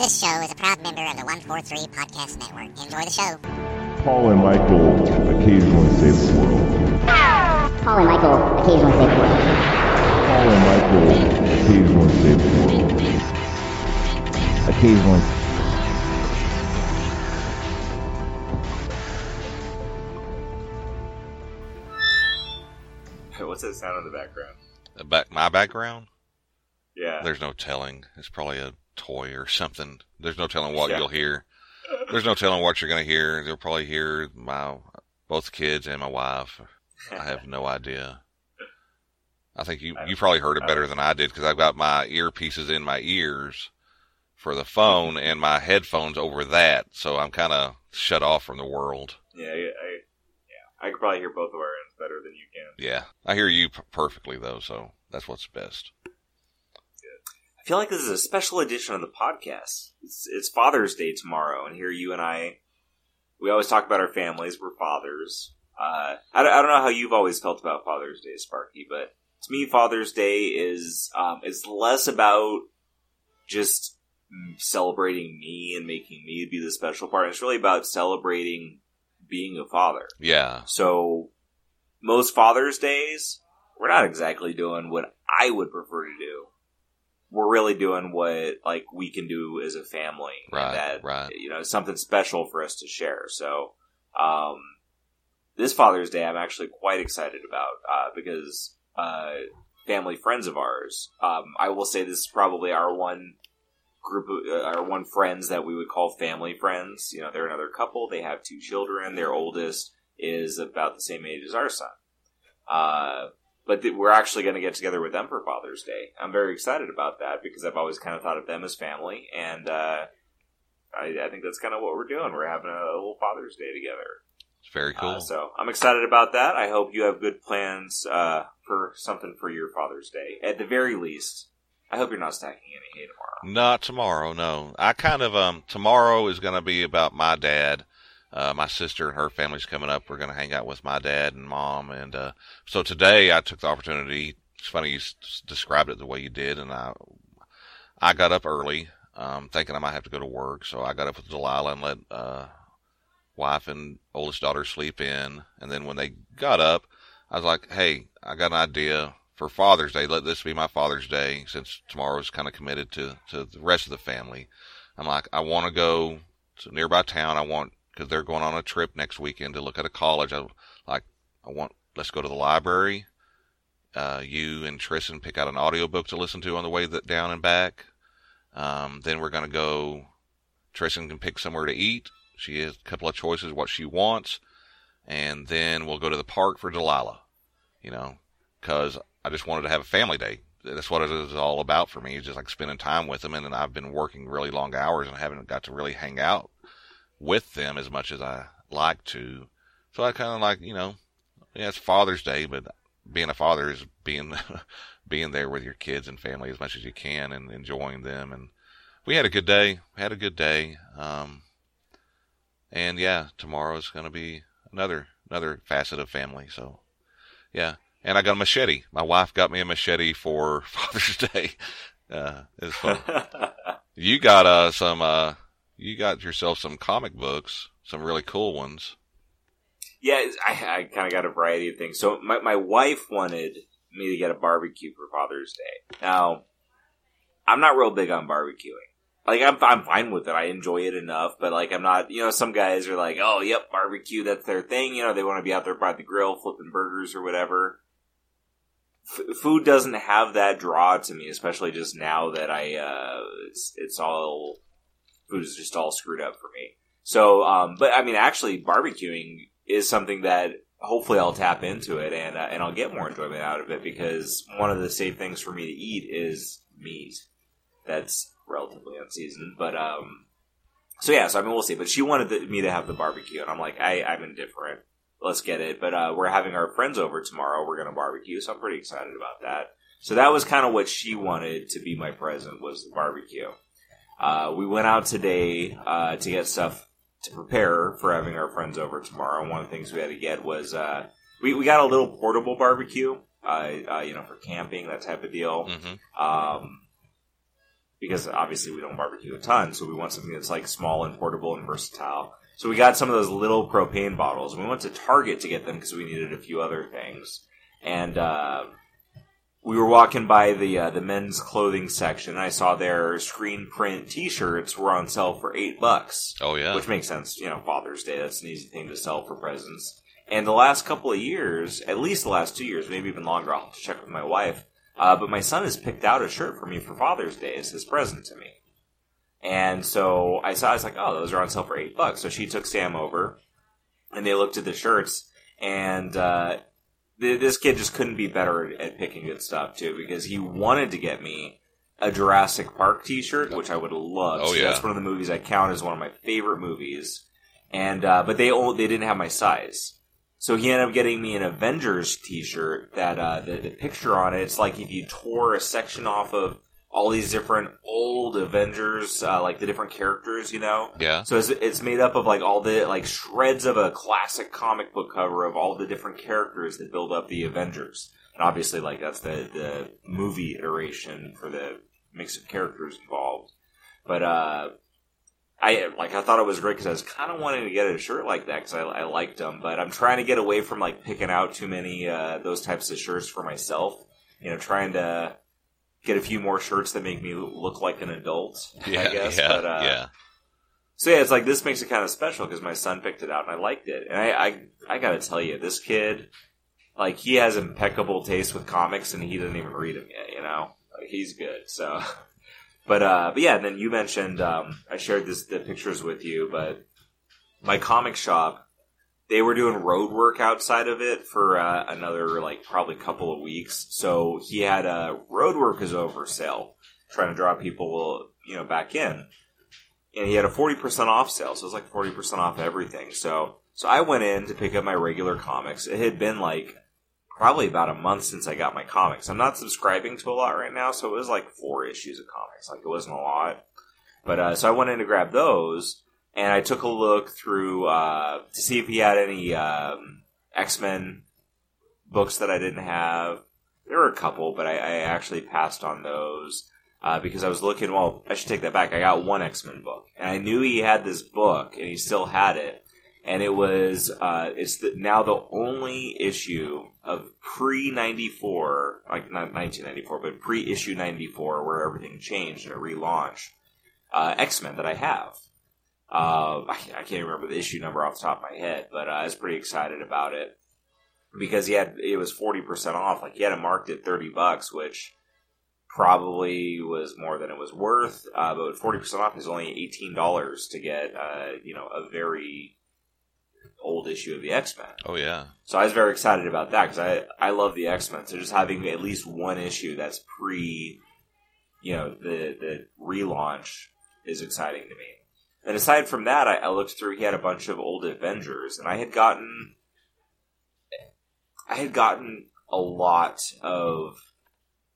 This show is a proud member of the 143 Podcast Network. Enjoy the show. Paul and Michael occasionally save the world. Paul and Michael occasionally save the world. Paul and Michael occasionally save the world. Occasionally. What's that sound in the background? Uh, Back my background. Yeah. There's no telling. It's probably a toy or something. There's no telling what Yeah. you'll hear. There's no telling what you're going to hear. You'll probably hear my both kids and my wife. I have no idea. I think you you probably heard it better than I did because I've got my earpieces in my ears for the phone and my headphones over that, so I'm kind of shut off from the world. Yeah, I, I, yeah. I could probably hear both of our ends better than you can. Yeah, I hear you p- perfectly though, so that's what's best. I feel like this is a special edition of the podcast. It's, it's Father's Day tomorrow, and here you and I, we always talk about our families. We're fathers. Uh, I, don't- I don't know how you've always felt about Father's Day, Sparky, but to me, Father's Day is um, is less about just celebrating me and making me be the special part. It's really about celebrating being a father. Yeah, So most Father's Days, we're not exactly doing what I would prefer to do. We're really doing what like we can do as a family. Right, That right. you know, something special for us to share. So um this Father's Day I'm actually quite excited about, uh, because uh family friends of ours, um, I will say this is probably our one group of uh, our one friends that we would call family friends. You know, they're another couple. They have two children. Their oldest is about the same age as our son. But th- we're actually going to get together with them for Father's Day. I'm very excited about that because I've always kind of thought of them as family, and uh, I, I think that's kind of what we're doing. We're having a little Father's Day together. it's very cool. Uh, so I'm excited about that. I hope you have good plans uh, for something for your Father's Day. At the very least, I hope you're not stacking any hay tomorrow. Not tomorrow, no. I kind of um tomorrow is going to be about my dad. Uh, my sister and her family's coming up. We're going to hang out with my dad and mom, and uh, so today I took the opportunity. It's funny you s- described it the way you did, and I I got up early, um, thinking I might have to go to work. So I got up with Delilah and let uh, wife and oldest daughter sleep in, and then when they got up, I was like, "Hey, I got an idea for Father's Day. Let this be my Father's Day, since tomorrow's kind of committed to to the rest of the family." I'm like, I want to go to nearby town. I want because they're going on a trip next weekend to look at a college. I like, I want let's go to the library. Uh, you and Tristan pick out an audiobook to listen to on the way that down and back. Um, then we're gonna go. Tristan can pick somewhere to eat. She has a couple of choices what she wants, and then we'll go to the park for Delilah. You know, because I just wanted to have a family day. That's what it is all about for me. It's just like spending time with them, and then I've been working really long hours and haven't got to really hang out with them as much as I like to. So I kind of like, you know, yeah, it's Father's Day, but being a father is being being there with your kids and family as much as you can and enjoying them. And we had a good day. We had a good day. Um, and yeah, tomorrow is going to be another another facet of family. So yeah, and I got a machete. My wife got me a machete for Father's Day. Uh, it's fun. you got uh some uh you got yourself some comic books, some really cool ones. Yeah, I, I kind of got a variety of things. So my my wife wanted me to get a barbecue for Father's Day. Now, I'm not real big on barbecuing. Like I'm I'm fine with it. I enjoy it enough, but like I'm not. You know, some guys are like, oh, yep, barbecue, that's their thing. You know, they want to be out there by the grill flipping burgers or whatever. F- food doesn't have that draw to me, especially just now that I uh, it's, it's all food is just all screwed up for me. So, um, but I mean, actually, barbecuing is something that hopefully I'll tap into it and uh, and I'll get more enjoyment out of it because one of the safe things for me to eat is meat that's relatively unseasoned. But um, so yeah, so I mean, we'll see. But she wanted the, me to have the barbecue, and I'm like, I, I'm indifferent. Let's get it. But uh, we're having our friends over tomorrow. We're gonna barbecue, so I'm pretty excited about that. So that was kind of what she wanted to be my present was the barbecue. Uh, we went out today uh, to get stuff to prepare for having our friends over tomorrow. And one of the things we had to get was uh, we we got a little portable barbecue, uh, uh, you know, for camping that type of deal. hmm Um, because obviously we don't barbecue a ton, so we want something that's like small and portable and versatile. So we got some of those little propane bottles. We went to Target to get them because we needed a few other things, and uh, we were walking by the uh, the men's clothing section. And I saw their screen print T-shirts were on sale for eight bucks. Oh yeah. Which makes sense, you know, Father's Day, that's an easy thing to sell for presents. And the last couple of years, at least the last two years, maybe even longer, I'll have to check with my wife, uh, but my son has picked out a shirt for me for Father's Day as his present to me. And so I saw, I was like, oh, those are on sale for eight bucks. So she took Sam over, and they looked at the shirts, and uh, this kid just couldn't be better at, picking good stuff, too, because he wanted to get me a Jurassic Park T-shirt, which I would love. Oh, So yeah. that's one of the movies I count as one of my favorite movies. And uh, but they only, they didn't have my size, so he ended up getting me an Avengers T-shirt that uh, the, the picture on it. It's like if you tore a section off of all these different old Avengers, uh, like the different characters, you know. Yeah. So it's, it's made up of like all the like shreds of a classic comic book cover of all the different characters that build up the Avengers. And obviously, like that's the the movie iteration for the mix of characters involved. But uh, I like I thought it was great because I was kind of wanting to get a shirt like that because I, I liked them. But I'm trying to get away from like picking out too many uh, those types of shirts for myself. You know, trying to get a few more shirts that make me look like an adult. Yeah. I guess. yeah. but, uh, yeah. so yeah, it's like this makes it kind of special because my son picked it out and I liked it. And I, I, I gotta tell you, this kid, like he has impeccable taste with comics and he doesn't even read them yet. You know, like, he's good. So, but uh, but yeah. And then you mentioned um, I shared this the pictures with you, but my comic shop. They were doing road work outside of it for uh, another like probably couple of weeks. So he had a road work is over sale, trying to draw people you know back in. And he had a 40% off sale. So it was like 40% off everything. So so i went in to pick up my regular comics. It had been like probably about a month since i got my comics. I'm not subscribing to a lot right now so it was like four issues of comics. Like it wasn't a lot. But uh, so i went in to grab those and i took a look through uh, to see if he had any um, x-men books that i didn't have there were a couple but i, I actually passed on those uh, because I was looking. Well, I should take that back. I got one X Men book, and I knew he had this book, and he still had it. And it was uh, it's the, now the only issue of pre ninety four, like not nineteen ninety four, but pre issue ninety four, where everything changed and a relaunch. Uh, X Men that I have. Uh, I, I can't remember the issue number off the top of my head, but uh, I was pretty excited about it because he had it was forty percent off. Like he had it marked at thirty bucks, which probably was more than it was worth. Uh, but forty percent off is only eighteen dollars to get, uh, you know, a very old issue of the X Men. Oh yeah. So I was very excited about that because I I love the X Men. So just having at least one issue that's pre, you know, the the relaunch is exciting to me. And aside from that, I, I looked through. He had a bunch of old Avengers, and I had gotten, I had gotten a lot of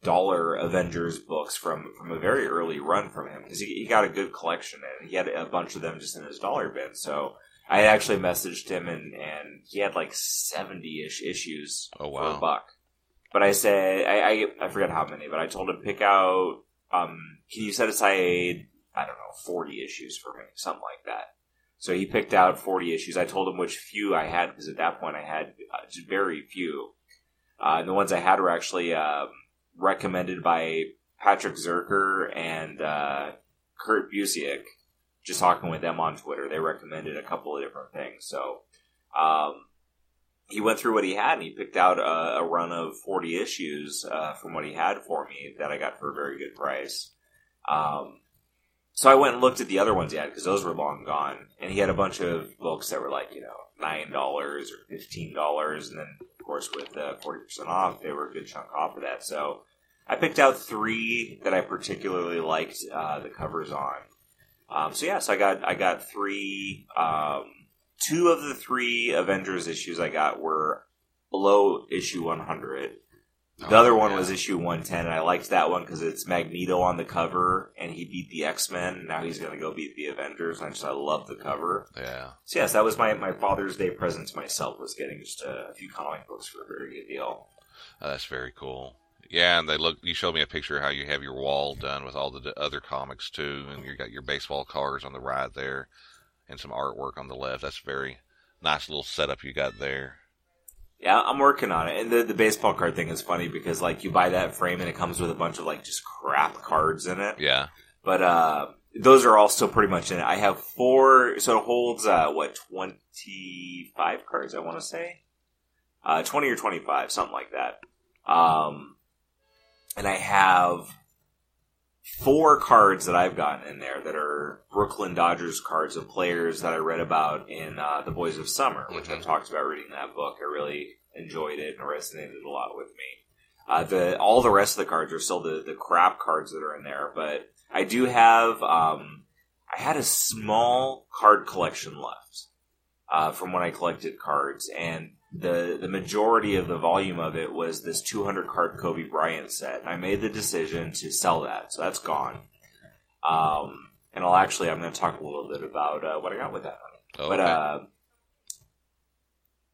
dollar Avengers books from from a very early run from him because he, he got a good collection and he had a bunch of them just in his dollar bin. So I actually messaged him and and he had like seventy ish issues Oh, for wow. a buck. But I said I, I I forget how many, but I told him pick out. Um, can you set aside I don't know forty issues for me, something like that. So he picked out forty issues. I told him which few I had because at that point I had uh, very few. Uh, and the ones I had were actually um, recommended by Patrick Zircher and uh, Kurt Busiek. Just talking with them on Twitter, they recommended a couple of different things. So um, he went through what he had and he picked out a, a run of 40 issues uh, from what he had for me that I got for a very good price. Um, so I went and looked at the other ones he had because those were long gone. And he had a bunch of books that were like, you know, $9 or $15. And then, of course, with uh, 40% off, they were a good chunk off of that. So I picked out three that I particularly liked uh, the covers on. Um, so yeah, so I got I got three. Um, two of the three Avengers issues I got were below issue 100. Oh, the Oh, other one yeah. was issue 110, and I liked that one because it's Magneto on the cover, and he beat the X Men. And now he's going to go beat the Avengers. And I just I love the cover. Yeah. So yes, that was my, my Father's Day present to myself was getting just a, a few comic books for a very good deal. Oh, that's very cool. Yeah, and they look. You showed me a picture of how you have your wall done with all the other comics too, and you got your baseball cards on the right there, and some artwork on the left. That's very nice little setup you got there. Yeah, I'm working on it. And the, the baseball card thing is funny because like you buy that frame and it comes with a bunch of like just crap cards in it. Yeah, But uh those are all still pretty much in it. I have four so it holds uh what, twenty five cards I wanna say? Uh twenty or twenty five, something like that. Um and I have four cards that I've gotten in there that are Brooklyn Dodgers cards of players that I read about in uh, The Boys of Summer, which I've talked about reading that book. I really enjoyed it and resonated a lot with me. Uh, the all the rest of the cards are still the, the crap cards that are in there, but I do have um, I had a small card collection left uh, from when I collected cards, and the the majority of the volume of it was this 200 card Kobe Bryant set. I made the decision to sell that, so that's gone. Um, and I'll actually I'm going to talk a little bit about uh, what I got with that money. Oh, But uh,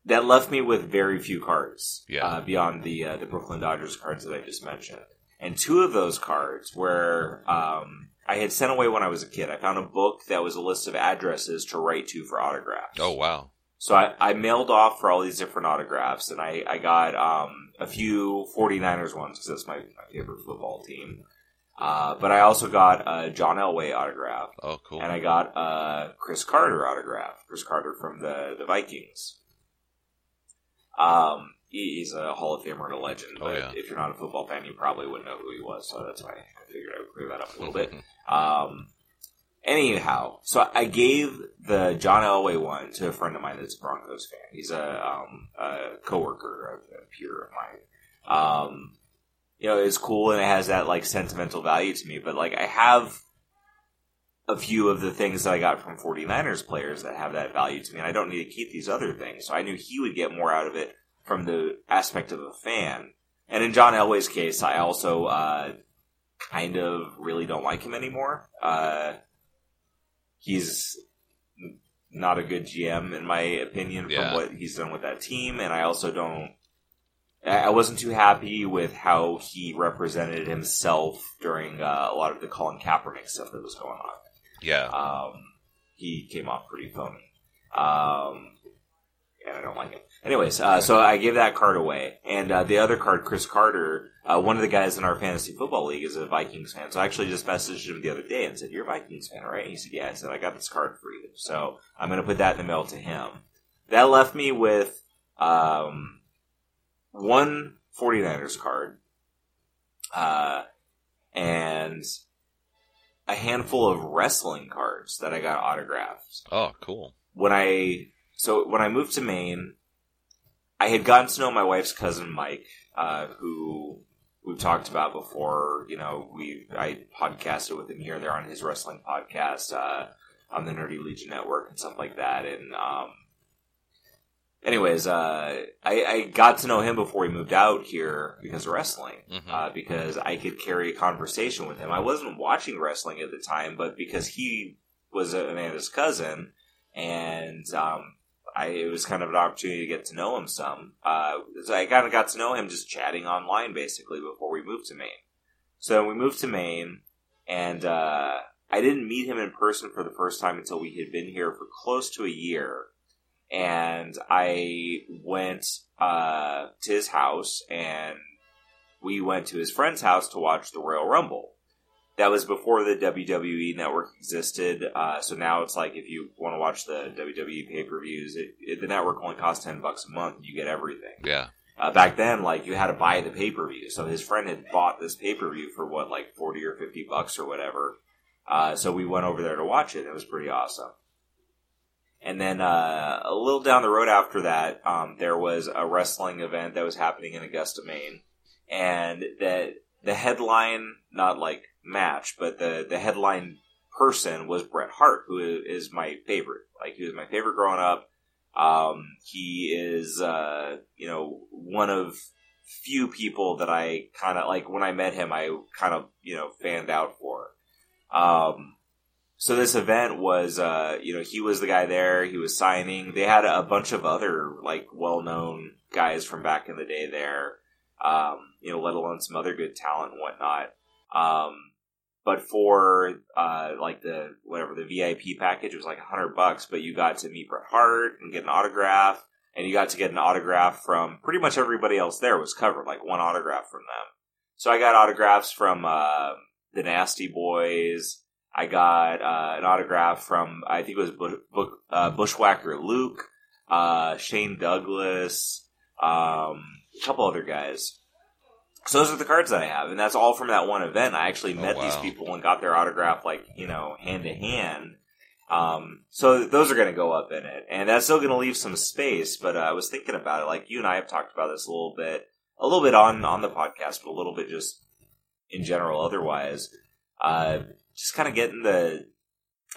that left me with very few cards. Yeah. Uh, beyond the uh, the Brooklyn Dodgers cards that I just mentioned, and two of those cards were um, I had sent away when I was a kid. I found a book that was a list of addresses to write to for autographs. oh wow, So I, I mailed off for all these different autographs, and I, I got um, a few 49ers ones because that's my, my favorite football team. Uh, but I also got a John Elway autograph, oh cool. and I got a Cris Carter autograph. Cris Carter from the, the Vikings. Um, he, he's a Hall of Famer and a legend. Oh, But yeah. if you're not a football fan, you probably wouldn't know who he was. So that's why I figured I would clear that up a little bit. Um, anyhow, so I gave the John Elway one to a friend of mine that's a Broncos fan. He's a, um, a coworker, a, a peer of mine. Um, you know, it's cool and it has that like sentimental value to me, but like I have a few of the things that I got from 49ers players that have that value to me, and I don't need to keep these other things. So I knew he would get more out of it from the aspect of a fan. And in John Elway's case, I also uh, kind of really don't like him anymore. Uh, he's not a good GM in my opinion from Yeah. what he's done with that team, and I also don't. I I wasn't too happy with how he represented himself during uh, a lot of the Colin Kaepernick stuff that was going on yeah, um, he came off pretty phony. Um, and I don't like him. Anyways, uh, so I gave that card away. And uh, the other card, Cris Carter, uh, one of the guys in our fantasy football league is a Vikings fan. So I actually just messaged him the other day and said, You're a Vikings fan, right? And he said, Yeah. I said, I got this card for you. So I'm going to put that in the mail to him. That left me with um, one 49ers card uh, and a handful of wrestling cards that I got autographed oh cool. when I so when I moved to Maine, I had gotten to know my wife's cousin Mike, uh, who we've talked about before. You know, we I podcasted with him here and there on his wrestling podcast uh, on the Nerdy Legion Network and stuff like that. And um, anyways, uh, I, I got to know him before he moved out here because of wrestling. Mhm. Uh, because I could carry a conversation with him. I wasn't watching wrestling at the time, but because he was Amanda's cousin, and um, I it was kind of an opportunity to get to know him some. Uh, so I kind of got to know him just chatting online, basically, before we moved to Maine. So we moved to Maine, and uh, I didn't meet him in person for the first time until we had been here for close to a year. And I went uh, to his house, and we went to his friend's house to watch the Royal Rumble. That was before the WWE network existed. Uh, so now it's like if you want to watch the WWE pay per views, the network only costs ten bucks a month. and You get everything. Yeah, Uh, back then, like you had to buy the pay per view. So his friend had bought this pay per view for what, like forty or fifty bucks or whatever. Uh, so we went over there to watch it. It was pretty awesome. And then uh, a little down the road after that, um, there was a wrestling event that was happening in Augusta, Maine, and that the headline, not like match, but the the headline person was Bret Hart, who is my favorite. Like he was my favorite growing up. Um, he is, uh, you know, one of few people that I kind of like. When I met him, I kind of you know fanned out for. Um, so this event was, uh, you know, he was the guy there. He was signing. They had a bunch of other like well-known guys from back in the day there. Um, you know, let alone some other good talent and whatnot. Um, but for uh, like the whatever the VIP package was like a hundred bucks, but you got to meet Bret Hart and get an autograph, and you got to get an autograph from pretty much everybody else there was covered, like one autograph from them. So I got autographs from uh, the Nasty Boys. I got uh, an autograph from I think it was Bu- Bu- uh, Bushwhacker Luke, uh, Shane Douglas, um, a couple other guys. So those are the cards that I have, and that's all from that one event. I actually Oh, met these people and got their autograph, like you know, hand to hand. Um, so those are going to go up in it, and that's still going to leave some space. But uh, I was thinking about it, like you and I have talked about this a little bit, a little bit on on the podcast, but a little bit just in general. Otherwise, uh, just kind of getting the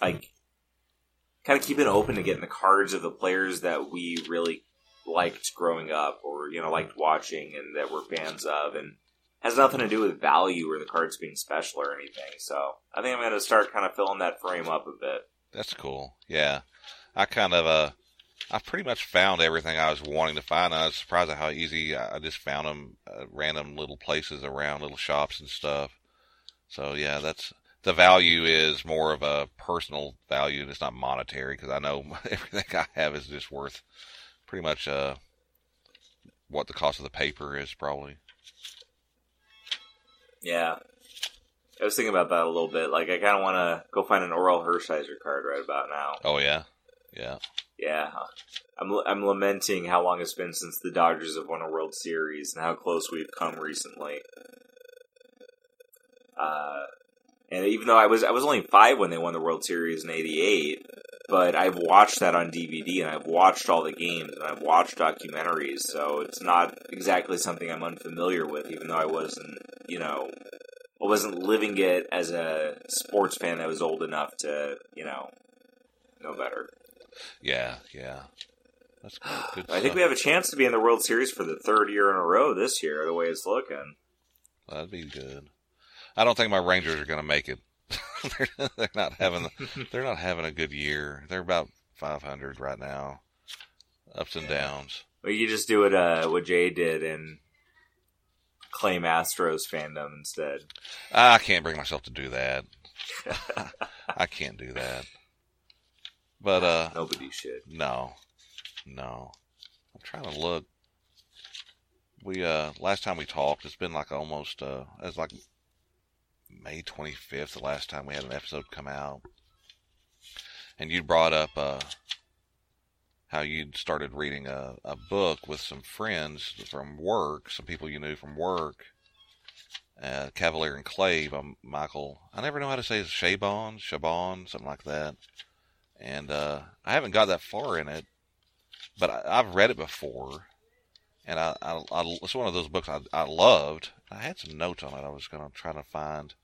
like, kind of keeping open to getting the cards of the players that we really liked growing up, or you know, liked watching, and that we're fans of, and has nothing to do with value or the cards being special or anything. So I think I'm going to start kind of filling that frame up a bit. That's cool. Yeah, I kind of uh, I pretty much found everything I was wanting to find. I was surprised at how easy I just found them, uh, random little places around, little shops and stuff. So yeah, that's the value is more of a personal value, and it's not monetary because I know everything I have is just worth pretty much uh what the cost of the paper is probably. Yeah. I was thinking about that a little bit. Like, I kind of want to go find an Orel Hershiser card right about now. Oh yeah, yeah. Yeah. I'm, I'm lamenting how long it's been since the Dodgers have won a World Series and how close we've come recently. Uh, and even though I was I was only five when they won the World Series in '88, but I've watched that on DVD and I've watched all the games and I've watched documentaries, so it's not exactly something I'm unfamiliar with. Even though I wasn't, you know, I wasn't living it as a sports fan that was old enough to, you know, know better. Yeah, yeah. That's good. good I think we have a chance to be in the World Series for the third year in a row this year, the way it's looking. That'd be good. I don't think my Rangers are going to make it. they're, they're not having they're not having a good year. They're about 500 right now, ups and downs. Well, you just do what uh, what Jay did and claim Astros fandom instead. I can't bring myself to do that. I can't do that. But uh, Nobody should. no, no. I'm trying to look. We uh, last time we talked, it's been like almost uh, it's like May 25th, the last time we had an episode come out. And you brought up uh, how you'd started reading a, a book with some friends from work, some people you knew from work. Uh, Kavalier and Clay by Michael. I never know how to say it. Chabon, Chabon, something like that. And uh, I haven't got that far in it, but I, I've read it before, and I, I, I it's one of those books I, I loved. I had some notes on it. I was going to try to find,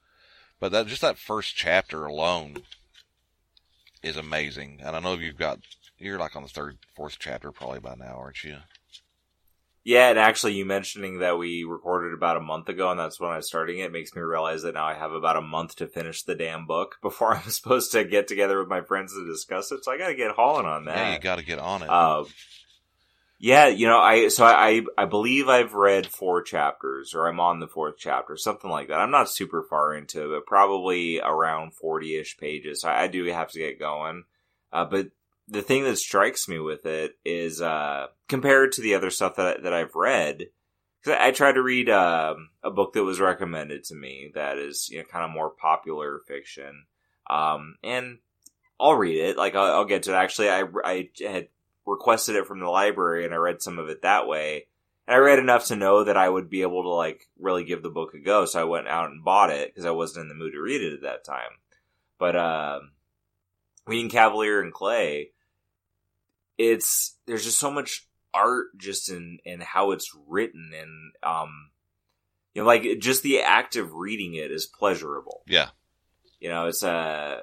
but that just that first chapter alone is amazing. And I know you've got you're like on the third, fourth chapter probably by now, aren't you? Yeah, and actually, you mentioning that we recorded about a month ago, and that's when I was starting it, makes me realize that now I have about a month to finish the damn book before I'm supposed to get together with my friends to discuss it. So I got to get hauling on that. Yeah, you got to get on it. Um, yeah, you know, I so I I believe I've read four chapters, or I'm on the fourth chapter, something like that. I'm not super far into it, but probably around forty ish pages. I, I do have to get going. Uh, but the thing that strikes me with it is uh, compared to the other stuff that that I've read. Because I, I tried to read um, a book that was recommended to me that is you know kind of more popular fiction, um, and I'll read it. Like I'll, I'll get to it. Actually, I I had requested it from the library and I read some of it that way. And I read enough to know that I would be able to like really give the book a go. So I went out and bought it because I wasn't in the mood to read it at that time. But um, reading Kavalier and Clay, it's there's just so much art just in in how it's written and um, you know like just the act of reading it is pleasurable. yeah, You know, it's a.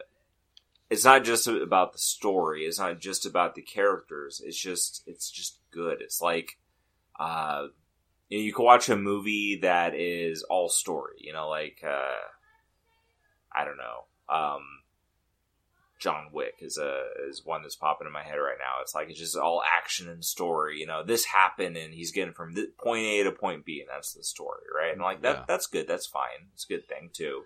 It's not just about the story. It's not just about the characters. It's just, it's just good. It's like, uh, you, know, you can watch a movie that is all story. You know, like, uh, I don't know. Um, John Wick is a is one that's popping in my head right now. It's like it's just all action and story. You know, this happened and he's getting from th- point A to point B, and that's the story, right? And like that, Yeah. that's good. That's fine. It's a good thing too.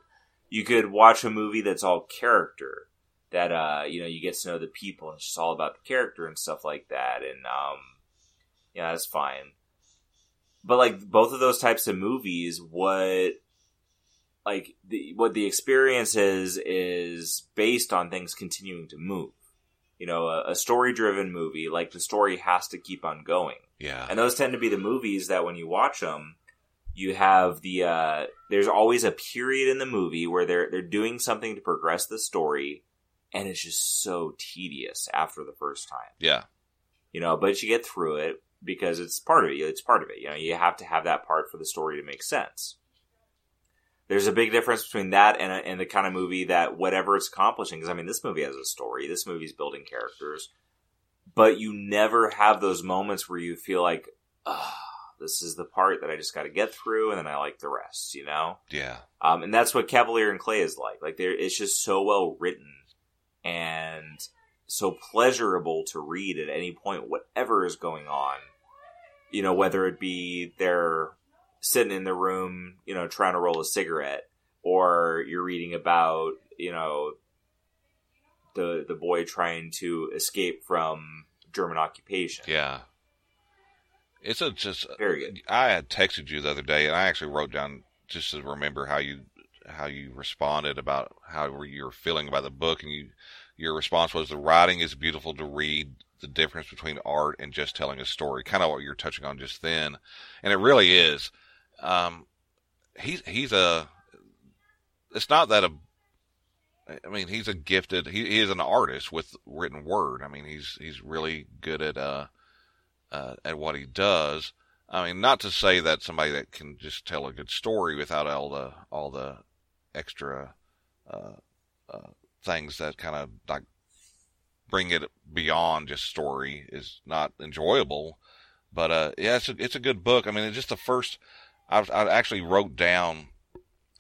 You could watch a movie that's all character. That uh, you know, you get to know the people, and it's just all about the character and stuff like that. And um, yeah, that's fine. But like both of those types of movies, what like the what the experience is is based on things continuing to move. You know, a, a story driven movie, like the story has to keep on going. Yeah. And those tend to be the movies that when you watch them, you have the uh, there's always a period in the movie where they're they're doing something to progress the story, and it's just so tedious after the first time. Yeah. You know, but you get through it because it's part of it. It's part of it. You know, you have to have that part for the story to make sense. There's a big difference between that and, a, and the kind of movie that whatever it's accomplishing. Because I mean, this movie has a story. This movie's building characters, but you never have those moments where you feel like, ah, this is the part that I just got to get through, and then I like the rest. You know, Yeah. um, and that's what Kavalier and Clay is like. Like there, it's just so well written and so pleasurable to read at any point, whatever is going on. You know, whether it be they're sitting in the room, you know, trying to roll a cigarette, or you're reading about, you know, the the boy trying to escape from German occupation. Yeah. It's a just Very good. I had texted you the other day, and I actually wrote down just to remember how you how you responded about how you were feeling about the book, and you your response was the writing is beautiful to read. The difference between art and just telling a story, kind of what you're touching on just then, and it really is. Um, he's he's a. It's not that a. I mean, he's a gifted. He, he is an artist with written word. I mean, he's he's really good at uh, uh at what he does. I mean, not to say that somebody that can just tell a good story without all the all the extra uh, uh, things that kind of like bring it beyond just story is not enjoyable. But uh, yeah, it's a, it's a good book. I mean, it's just the first. I, I actually wrote down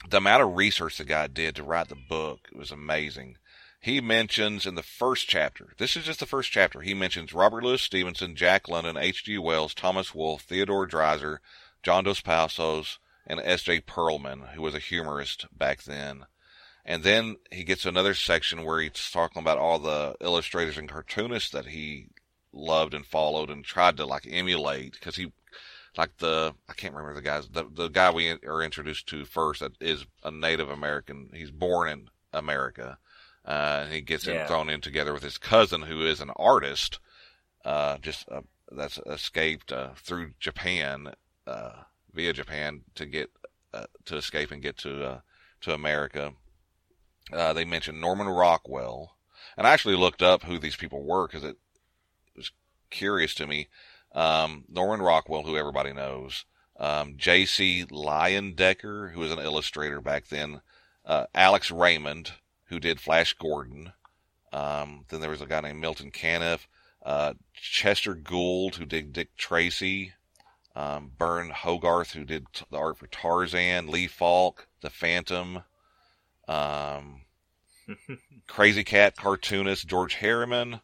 the amount of research the guy did to write the book. It was amazing. He mentions in the first chapter, this is just the first chapter, he mentions Robert Louis Stevenson, Jack London, H.G. Wells, Thomas Wolfe, Theodore Dreiser, John Dos Passos, and S.J. Perelman, who was a humorist back then. And then he gets another section where he's talking about all the illustrators and cartoonists that he loved and followed and tried to like emulate because he like the I can't remember the guys the the guy we are introduced to first that is a Native American. He's born in America, uh, and he gets him Yeah. thrown in together with his cousin who is an artist, uh, just uh, that's escaped uh, through Japan uh, via Japan to get uh, to escape and get to uh, to America. Uh, they mentioned Norman Rockwell, and I actually looked up who these people were because it was curious to me. Um, Norman Rockwell, who everybody knows, um, J.C. Leyendecker, who was an illustrator back then, uh, Alex Raymond, who did Flash Gordon. Um, then there was a guy named Milton Caniff, uh, Chester Gould, who did Dick Tracy, um, Burne Hogarth, who did the art for Tarzan, Lee Falk, The Phantom, um, Krazy Kat cartoonist George Herriman,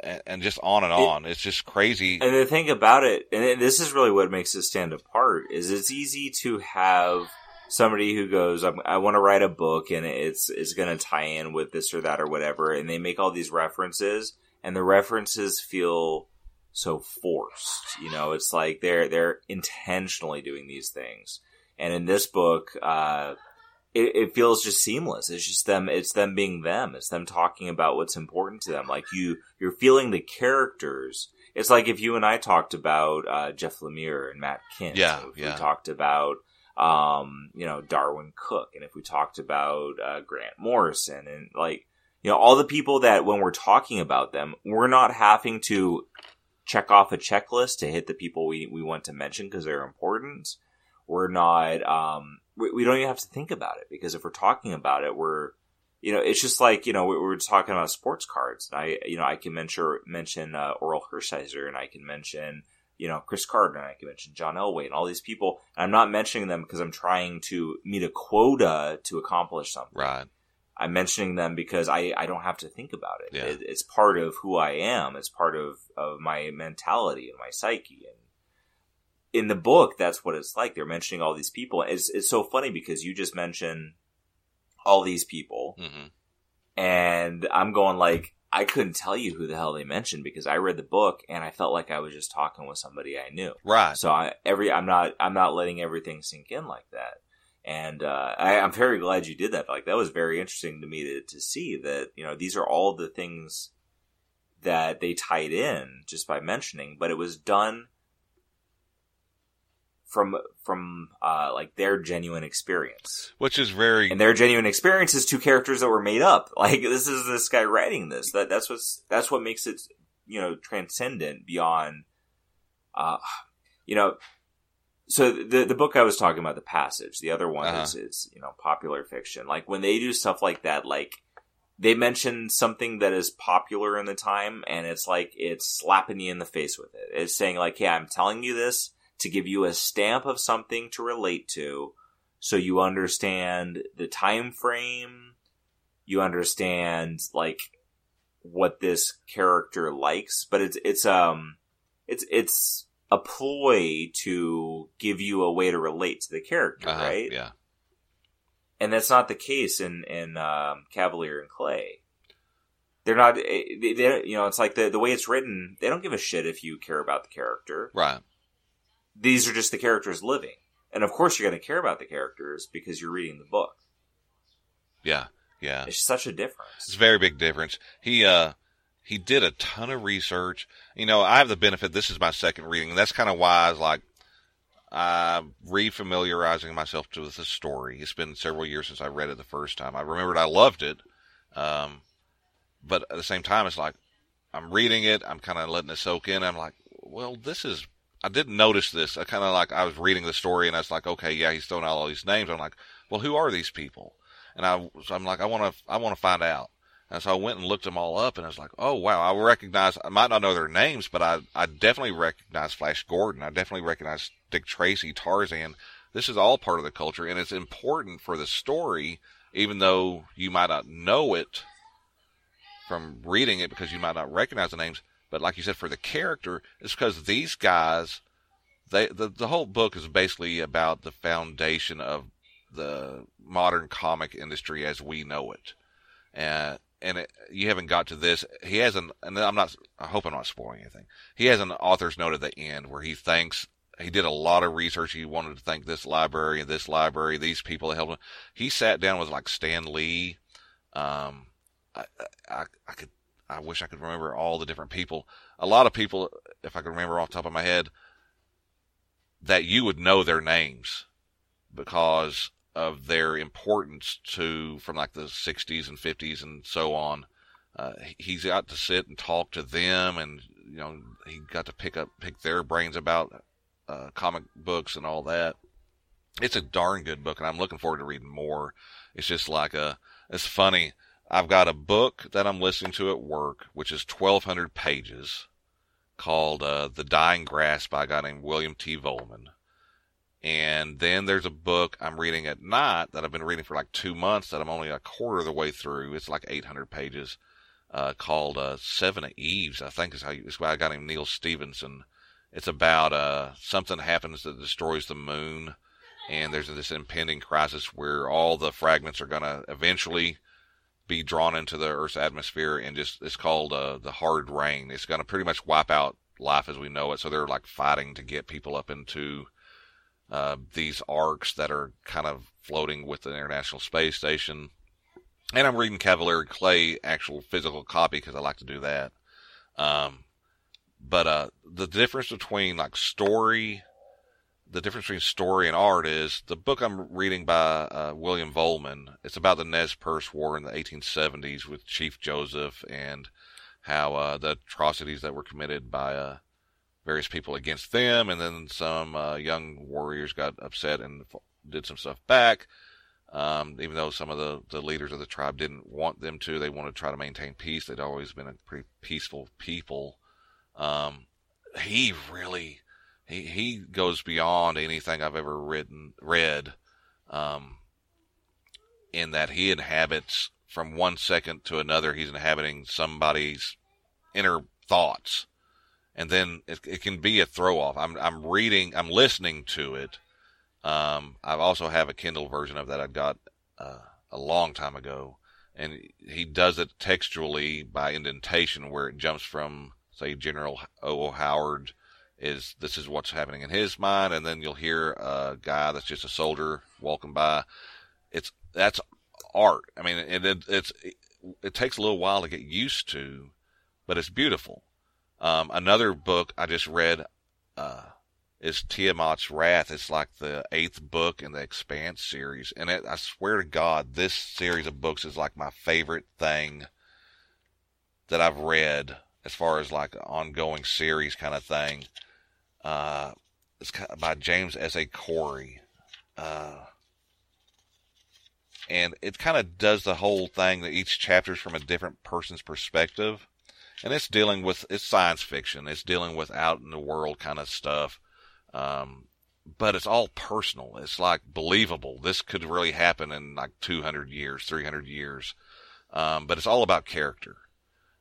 and, and just on and on. it's just crazy. And the thing about it, and this is really what makes it stand apart, is it's easy to have somebody who goes, I'm, "I want to write a book, and it's it's going to tie in with this or that or whatever," and they make all these references, and the references feel so forced. You know, it's like they're they're intentionally doing these things, and in this book, uh, it, it feels just seamless. It's just them. It's them being them. It's them talking about what's important to them. Like you, you're feeling the characters. It's like if you and I talked about uh, Jeff Lemire and Matt Kindt. Yeah, If yeah. We talked about um, you know Darwyn Cooke, and if we talked about uh, Grant Morrison, and like you know all the people that when we're talking about them, we're not having to check off a checklist to hit the people we we want to mention because they're important. We're not. Um, we, we don't even have to think about it because if we're talking about it, we're you know, it's just like you know we we were talking about sports cards. And I you know I can mention mention uh, Orel Hershiser, and I can mention you know Cris Carter, and I can mention John Elway, and all these people. And I'm not mentioning them because I'm trying to meet a quota to accomplish something. right. I'm mentioning them because I, I don't have to think about it. Yeah. it. It's part of who I am. It's part of, of my mentality and my psyche. And in the book, that's what it's like. They're mentioning all these people. It's, it's so funny because you just mentioned all these people hmm and I'm going like, I couldn't tell you who the hell they mentioned because I read the book and I felt like I was just talking with somebody I knew. Right. So I, every I'm not I'm not letting everything sink in like that. And uh, I, I'm very glad you did that. Like that was very interesting to me to, to see that you know these are all the things that they tied in just by mentioning, but it was done from from uh, like their genuine experience. Which is very And their genuine experience is two characters that were made up. Like this is this guy writing this. That that's what's that's what makes it you know transcendent beyond. Uh, you know, so the the book I was talking about, the passage. The other one Uh-huh. is is you know popular fiction. Like when they do stuff like that, like they mention something that is popular in the time, and it's like it's slapping you in the face with it. It's saying like, "Hey, I'm telling you this to give you a stamp of something to relate to." so you understand the time frame you understand like what this character likes but it's it's um it's it's a ploy to give you a way to relate to the character uh-huh, right Yeah. and that's not the case in in um, Kavalier and clay they're not eh, they, they, you know it's like the the way it's written they don't give a shit if you care about the character Right. these are just the characters living and of course you're going to care about the characters because you're reading the book Yeah. Yeah. It's such a difference. It's a very big difference. He uh he did a ton of research. You know, I have the benefit this is my second reading, and that's kind of why I was like I'm refamiliarizing myself to with the story. It's been several years since I read it the first time. I remembered I loved it. Um but at the same time it's like I'm reading it, I'm kind of letting it soak in. I'm like, well, this is I didn't notice this. I kind of like I was reading the story and I was like, okay, yeah, he's throwing out all these names. I'm like, well, who are these people? And I, so I'm like, I want to, I want to find out. And so I went and looked them all up, and I was like, oh wow, I recognize. I might not know their names, but I, I definitely recognize Flash Gordon. I definitely recognize Dick Tracy, Tarzan. This is all part of the culture, and it's important for the story, even though you might not know it from reading it because you might not recognize the names. But like you said, for the character, it's because these guys, they the the whole book is basically about the foundation of the modern comic industry as we know it. And and it, you haven't got to this. He has an, and I'm not. I hope I'm not spoiling anything. He has an author's note at the end where he thanks. He did a lot of research. He wanted to thank this library and this library, these people that helped him. He sat down with like Stan Lee. Um, I, I, I could. I wish I could remember all the different people. A lot of people, if I could remember off the top of my head, that you would know their names because of their importance to from like the 60s and 50s and so on. Uh, he's got to sit and talk to them, and you know he got to pick up pick their brains about uh, comic books and all that. It's a darn good book, and I'm looking forward to reading more. It's just like a it's funny. I've got a book that I'm listening to at work, which is 1,200 pages, called uh, "The Dying Grass" by a guy named William T. Vollmann. And then there's a book I'm reading at night that I've been reading for like two months that I'm only a quarter of the way through. It's like 800 pages, uh, called, uh, Seveneves, I think is how you, by a guy named Neal Stephenson. It's about, uh, something happens that destroys the moon. And there's this impending crisis where all the fragments are going to eventually be drawn into the Earth's atmosphere and just, it's called, uh, the hard rain. It's going to pretty much wipe out life as we know it. So they're like fighting to get people up into, uh, these arks that are kind of floating with the International Space Station. And I'm reading Kavalier Clay actual physical copy because I like to do that. Um, but uh, the difference between like story, the difference between story and art is the book I'm reading by uh, William Vollmann. It's about the Nez Perce War in the 1870s with Chief Joseph and how uh, the atrocities that were committed by uh, various people against them, and then some uh, young warriors got upset and did some stuff back. Um, even though some of the, the leaders of the tribe didn't want them to, they wanted to try to maintain peace. They'd always been a pretty peaceful people. Um, he really, he, he goes beyond anything I've ever written, read, um, in that he inhabits from one second to another, he's inhabiting somebody's inner thoughts. And then it, it can be a throw off. I'm, I'm reading, I'm listening to it. Um, I also have a Kindle version of that I got, uh, a long time ago. And he does it textually by indentation where it jumps from, say, General O. Howard is this is what's happening in his mind, and then you'll hear a guy that's just a soldier walking by. It's that's art. I mean, it, it it's it, it takes a little while to get used to, but it's beautiful. Um, another book I just read uh, is Tiamat's Wrath. It's like the eighth book in the Expanse series, and it, I swear to God, this series of books is like my favorite thing that I've read as far as like ongoing series kind of thing. Uh, it's by James S. A. Corey. Uh, and it kind of does the whole thing that each chapter is from a different person's perspective. And it's dealing with, it's science fiction. It's dealing with out in the world kind of stuff. Um, but it's all personal. It's like believable. This could really happen in like 200 years, 300 years. Um, but it's all about character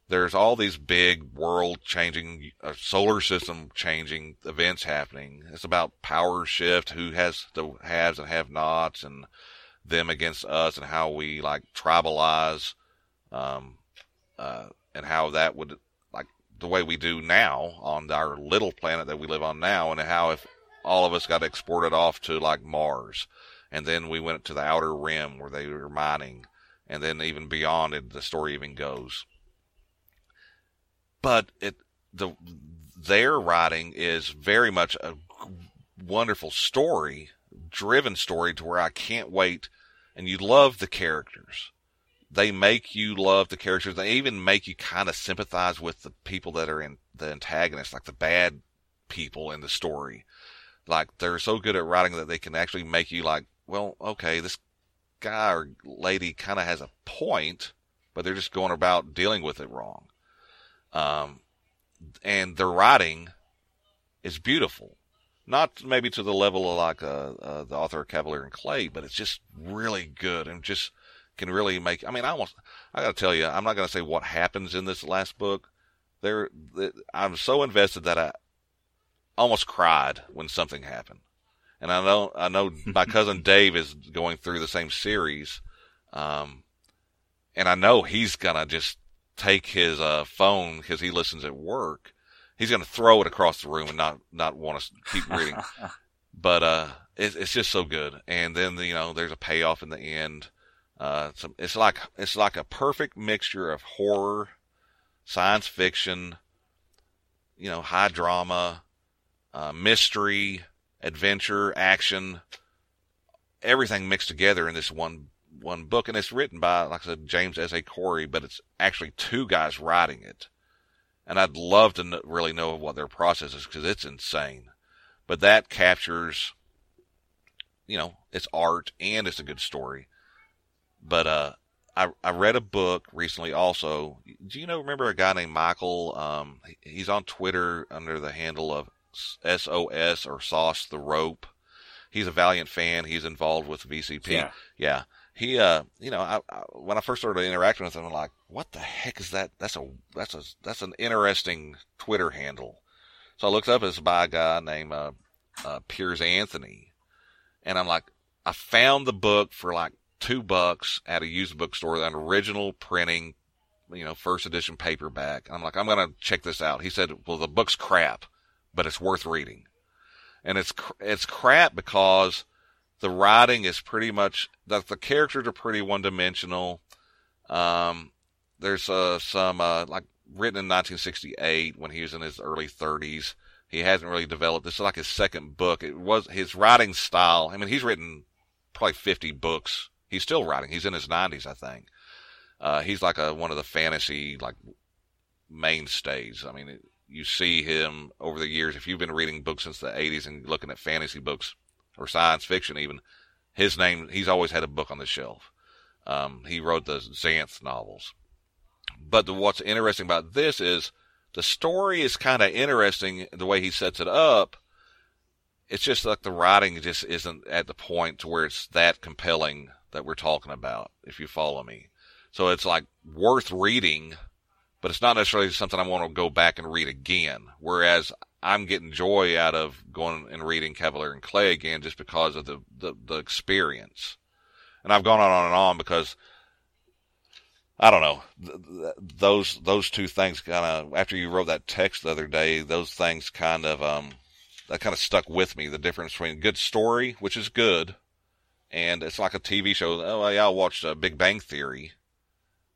there's all these big world changing, uh, solar system changing events happening. It's about power shift, who has the haves and have nots, and them against us, and how we like tribalize, um, uh, and how that would like the way we do now on our little planet that we live on now, and how if all of us got exported off to like Mars, and then we went to the outer rim where they were mining, and then even beyond it, the story even goes but it the their writing is very much a wonderful story, driven story to where I can't wait. And you love the characters. They make you love the characters. They even make you kind of sympathize with the people that are in the antagonists, like the bad people in the story. Like they're so good at writing that they can actually make you like, well, okay, this guy or lady kind of has a point, but they're just going about dealing with it wrong. Um, and the writing is beautiful. Not maybe to the level of like uh, uh, the author of Kavalier and Clay, but it's just really good and just can really make. I mean, I almost I got to tell you, I'm not going to say what happens in this last book. There, I'm so invested that I almost cried when something happened. And I know I know my cousin Dave is going through the same series, um, and I know he's gonna just take his uh, phone because he listens at work. He's to throw it across the room and not not want to keep reading. but uh, it, it's just so good. And then you know, there's a payoff in the end. Uh, it's, it's like it's like a perfect mixture of horror, science fiction, you know, high drama, uh, mystery, adventure, action, everything mixed together in this one one book, and it's written by, like I said, James S. A. Corey, but it's actually two guys writing it. And I'd love to really know what their process is because it's insane. But that captures, you know, it's art and it's a good story. But uh, I I read a book recently also. Do you know remember a guy named Michael? Um, he's on Twitter under the handle of SOS or Sos the Rope. He's a Valiant fan. He's involved with VCP. Yeah. yeah he, uh, you know, I, I, when I first started interacting with him, I'm like, what the heck is that? That's a, that's a, that's an interesting Twitter handle. So I looked up it's by a guy named, uh, uh, Piers Anthony. And I'm like, I found the book for like two bucks at a used bookstore, an original printing, you know, first edition paperback. I'm like, I'm going to check this out. He said, well, the book's crap, but it's worth reading. And it's, it's crap because the writing is pretty much that the characters are pretty one dimensional. Um, there's uh, some uh, like written in 1968 when he was in his early 30s. He hasn't really developed. This is like his second book. It was his writing style. I mean, he's written probably 50 books. He's still writing. He's in his 90s, I think. Uh, he's like a one of the fantasy like mainstays. I mean, you see him over the years. If you've been reading books since the 80s and looking at fantasy books, or science fiction even, his name, he's always had a book on the shelf. Um, he wrote the Xanth novels. But the, what's interesting about this is the story is kind of interesting the way he sets it up. It's just like the writing just isn't at the point to where it's that compelling that we're talking about, if you follow me. So it's like worth reading, but it's not necessarily something I want to go back and read again. Whereas I'm getting joy out of going and reading Kavalier and Clay again just because of the, the, the experience. And I've gone on and on because I don't know. Th- th- those those two things kind of after you wrote that text the other day, those things kind of um that kind of stuck with me. The difference between good story, which is good, and it's like a TV show. Oh yeah, I watched uh, Big Bang Theory,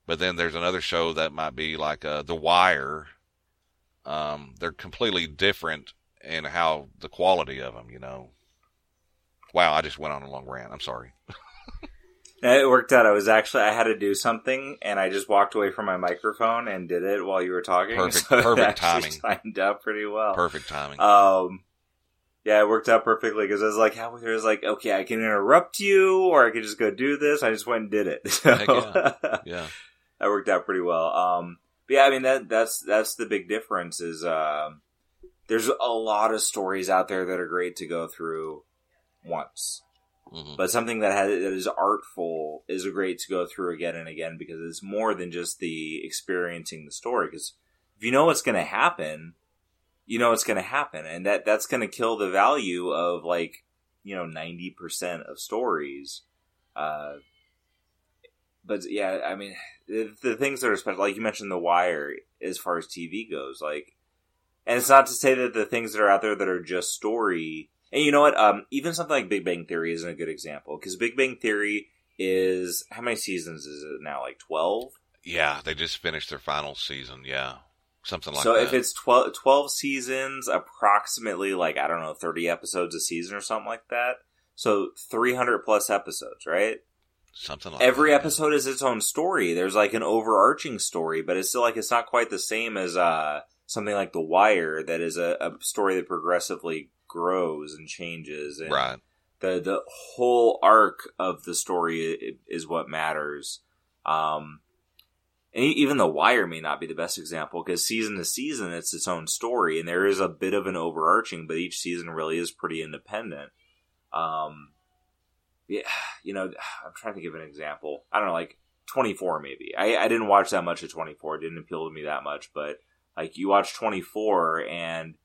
but then there's another show that might be like uh, The Wire. Um, they're completely different in how the quality of them. You know. Wow, I just went on a long rant. I'm sorry. It worked out. I was actually I had to do something, and I just walked away from my microphone and did it while you were talking. Perfect- so perfect timing. Timed out pretty well. Perfect timing. Um, yeah, it worked out perfectly because I was like, how was like, okay, I can interrupt you, or I could just go do this. I just went and did it. So yeah. yeah. that worked out pretty well. Um, but yeah, I mean that that's that's the big difference is um, there's a lot of stories out there that are great to go through once, hmm but something that has that is artful is great to go through again and again because it's more than just the experiencing the story. Because if you know what's going to happen, you know what's going to happen, and that that's going to kill the value of like you know ninety percent of stories. Uh, but yeah, I mean, the, the things that are special, like you mentioned, The Wire, as far as TV goes, like, and it's not to say that the things that are out there that are just story, and you know what, um, even something like Big Bang Theory isn't a good example because Big Bang Theory is how many seasons is it now? Like twelve. Yeah, they just finished their final season. Yeah, something like so that. if it's 12, 12 seasons, approximately like I don't know, thirty episodes a season or something like that. So three hundred plus episodes, right? something like every that, yeah. episode is its own story. There's like an overarching story, but it's still like it's not quite the same as uh something like The Wire that is a, a story that progressively grows and changes and Right. the the whole arc of the story is what matters. Um and even The Wire may not be the best example because season to season it's its own story and there is a bit of an overarching, but each season really is pretty independent. Um yeah, you know, I'm trying to give an example. I don't know, like 24 maybe. I, I didn't watch that much of 24. It didn't appeal to me that much, but like you watch 24 and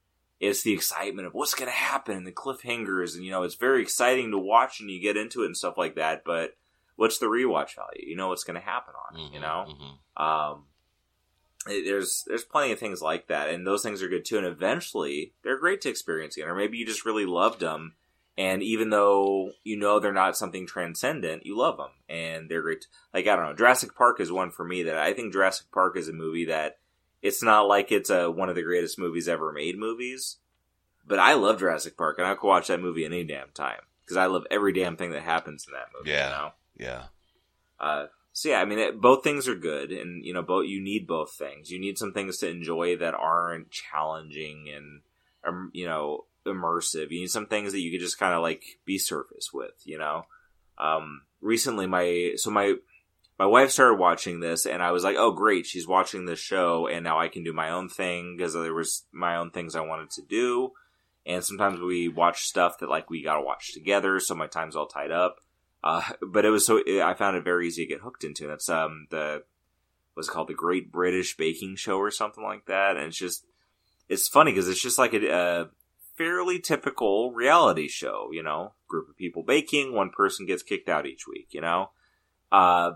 it's the excitement of what's going to happen and the cliffhangers and you know, it's very exciting to watch and you get into it and stuff like that, but what's the rewatch value? You know what's going to happen on it, you Mhm, know? mhm. Um, it- there's there's plenty of things like that, and those things are good too. And eventually, they're great to experience again. Or maybe you just really loved them, and even though you know they're not something transcendent, you love them, and they're great. Like I don't know, Jurassic Park is one for me that I think Jurassic Park is a movie that it's not like it's a one of the greatest movies ever made movies, but I love Jurassic Park, and I could watch that movie any damn time because I love every damn thing that happens in that movie. Yeah. You know? Yeah. Uh, so yeah, I mean, it, both things are good, and you know, both you need both things. You need some things to enjoy that aren't challenging and, um, you know, immersive. You need some things that you could just kind of like be surface with. You know, um, recently my so my my wife started watching this, and I was like, oh great, she's watching this show, and now I can do my own thing because there was my own things I wanted to do. And sometimes we watch stuff that like we gotta watch together, so my time's all tied up. Uh, but it was so I found it very easy to get hooked into. That's um the what's it called the Great British Baking Show or something like that, and it's just it's funny because it's just like a, a fairly typical reality show. You know, group of people baking, one person gets kicked out each week. You know, uh,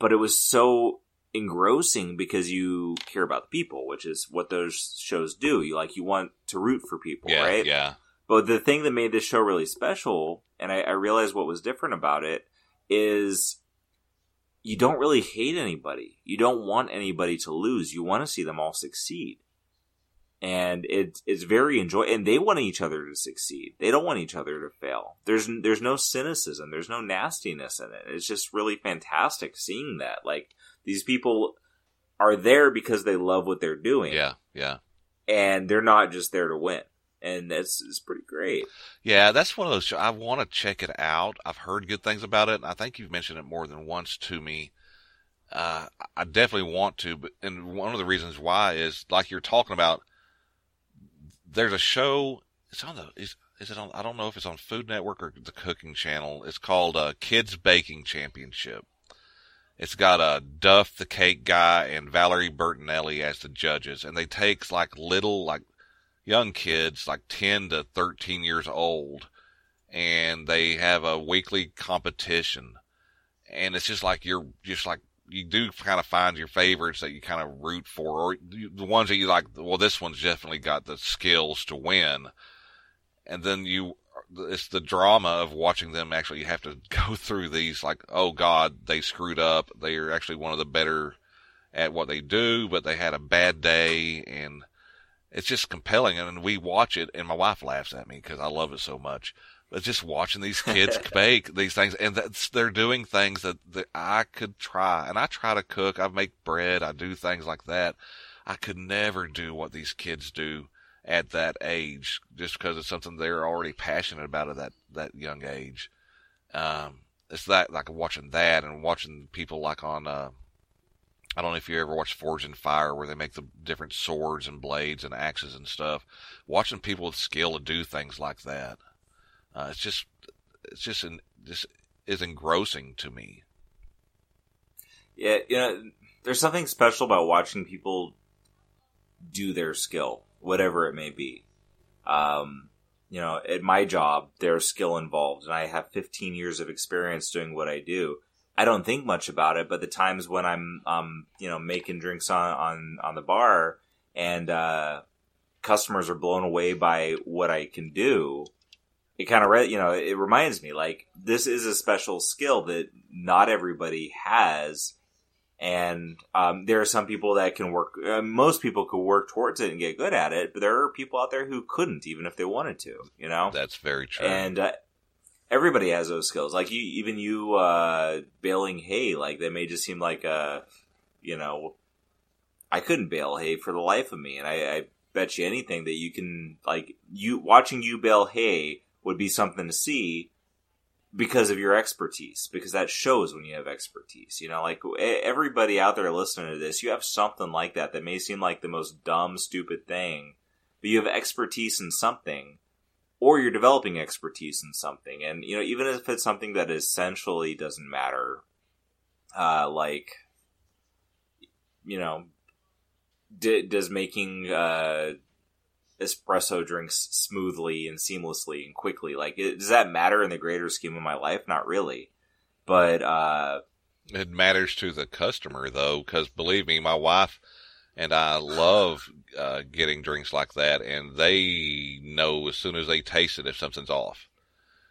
but it was so engrossing because you care about the people, which is what those shows do. You like you want to root for people, Yeah. right? Yeah. But the thing that made this show really special, and I, I realized what was different about it, is you don't really hate anybody. You don't want anybody to lose. You want to see them all succeed. And it, it's very enjoy, and they want each other to succeed. They don't want each other to fail. There's there's no cynicism. There's no nastiness in it. It's just really fantastic seeing that. Like these people are there because they love what they're doing, Yeah. Yeah. and they're not just there to win. And that's it's pretty great. Yeah, that's one of those. I want to check it out. I've heard good things about it. I think you've mentioned it more than once to me. Uh, I definitely want to, but and one of the reasons why is like you're talking about. There's a show. It's on the. Is, is it on? I don't know if it's on Food Network or the Cooking Channel. It's called uh, Kids Baking Championship, It's got uh, Duff the Cake Guy and Valerie Bertinelli as the judges, and they take like little like young kids, like ten to thirteen years old, and they have a weekly competition, and it's just like you're just like you do kind of find your favorites that you kind of root for, or the ones that you like. Well, this one's definitely got the skills to win, and then you it's the drama of watching them actually have to go through these like oh god they screwed up they are actually one of the better at what they do but they had a bad day and it's just compelling. And we watch it and my wife laughs at me because i love it so much. But just watching these kids bake these things and that's they're doing things that, that i could try. And i try to cook. I make bread. I do things like that. I could never do what these kids do at that age just because it's something they're already passionate about at that that young age. Um it's that like watching that and watching people like on uh I don't know if you ever watched Forged in Fire where they make the different swords and blades and axes and stuff. Watching people with skill to do things like that, uh, it's just, it's just, an, just is engrossing to me. Yeah, you know, there's something special about watching people do their skill, whatever it may be. Um, you know, at my job, there's skill involved, and I have 15 years of experience doing what I do. I don't think much about it, but the times when I'm, um, you know, making drinks on on on the bar, and uh, customers are blown away by what I can do, it kind of, re- you know, it reminds me like this is a special skill that not everybody has and um, there are some people that can work. Uh, most people could work towards it and get good at it, but there are people out there who couldn't, even if they wanted to. You know, That's very true. and uh, everybody has those skills. Like you, even you uh, baling hay, like that may just seem like a, you know, I couldn't bale hay for the life of me, and I, I bet you anything that you can like you watching you bale hay would be something to see because of your expertise because that shows when you have expertise you know like everybody out there listening to this you have something like that that may seem like the most dumb stupid thing but you have expertise in something or you're developing expertise in something. And you know even if it's something that essentially doesn't matter uh like you know d- does making uh espresso drinks smoothly and seamlessly and quickly like does that matter in the greater scheme of my life? Not really. But uh It matters to the customer though, because believe me, my wife and I love uh, getting drinks like that, and they know as soon as they taste it if something's off.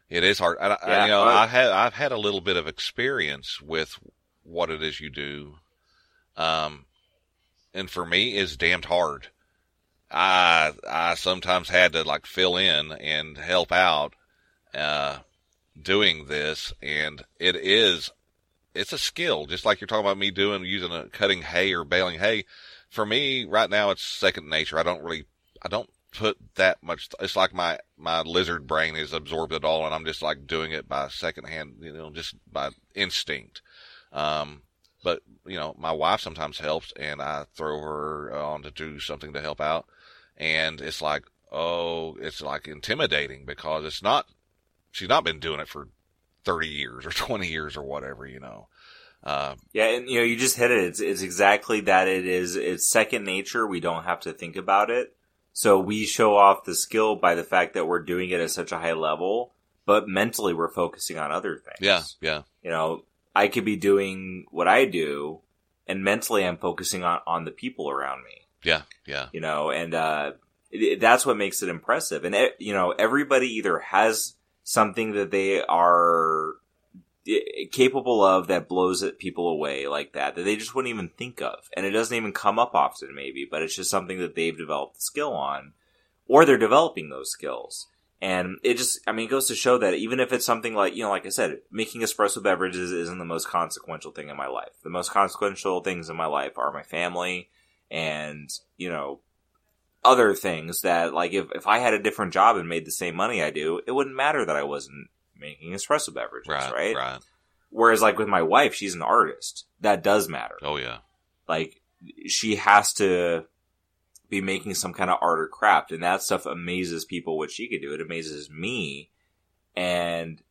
It is hard. And I, Yeah, you know, well- I had I've had a little bit of experience with what it is you do, um, and for me, it's damned hard. I I sometimes had to like fill in and help out, uh, doing this, and it is it's a skill, just like you're talking about me doing using a cutting hay or baling hay. For me, right now, it's second nature. I don't really, I don't put that much. It's like my my lizard brain is absorbed it all, and I'm just like doing it by second hand, you know, just by instinct. Um, but you know, my wife sometimes helps, and I throw her on to do something to help out, and it's like, oh, it's like intimidating because it's not. She's not been doing it for 30 years or 20 years or whatever, you know. Uh, Yeah, and you know, you just hit it. It's it's exactly that. It is. It's second nature. We don't have to think about it. So we show off the skill by the fact that we're doing it at such a high level, but mentally we're focusing on other things. yeah, yeah, You know, I could be doing what I do, and mentally I'm focusing on on the people around me. yeah, yeah, You know, and uh, it, it- that's what makes it impressive. And it, you know, everybody either has something that they are capable of that blows people away like that that they just wouldn't even think of. And it doesn't even come up often maybe but it's just something that they've developed the skill on or they're developing those skills. And it just i mean it goes to show that even if it's something like you know like i said making espresso beverages isn't the most consequential thing in my life. The most consequential things in my life are my family and you know other things that like if, if i had a different job and made the same money i do it wouldn't matter that i wasn't making espresso beverages right, right, right. Whereas, like with my wife, she's an artist. That does matter. Oh yeah, Like she has to be making some kind of art or craft, and that stuff amazes people. What she could do, it amazes me, and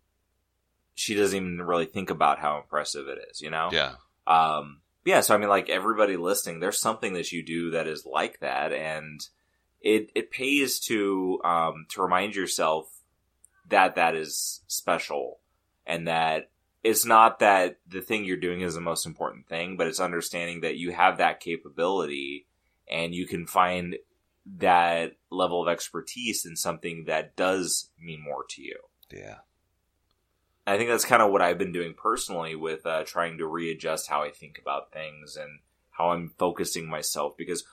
she doesn't even really think about how impressive it is. You know? yeah, Um, yeah, so I mean, like everybody listening, there's something that you do that is like that, and it it pays to um, to remind yourself that that is special, and that it's not that the thing you're doing is the most important thing, but it's understanding that you have that capability, and you can find that level of expertise in something that does mean more to you. Yeah. I think that's kind of what I've been doing personally with uh, trying to readjust how I think about things and how I'm focusing myself. Because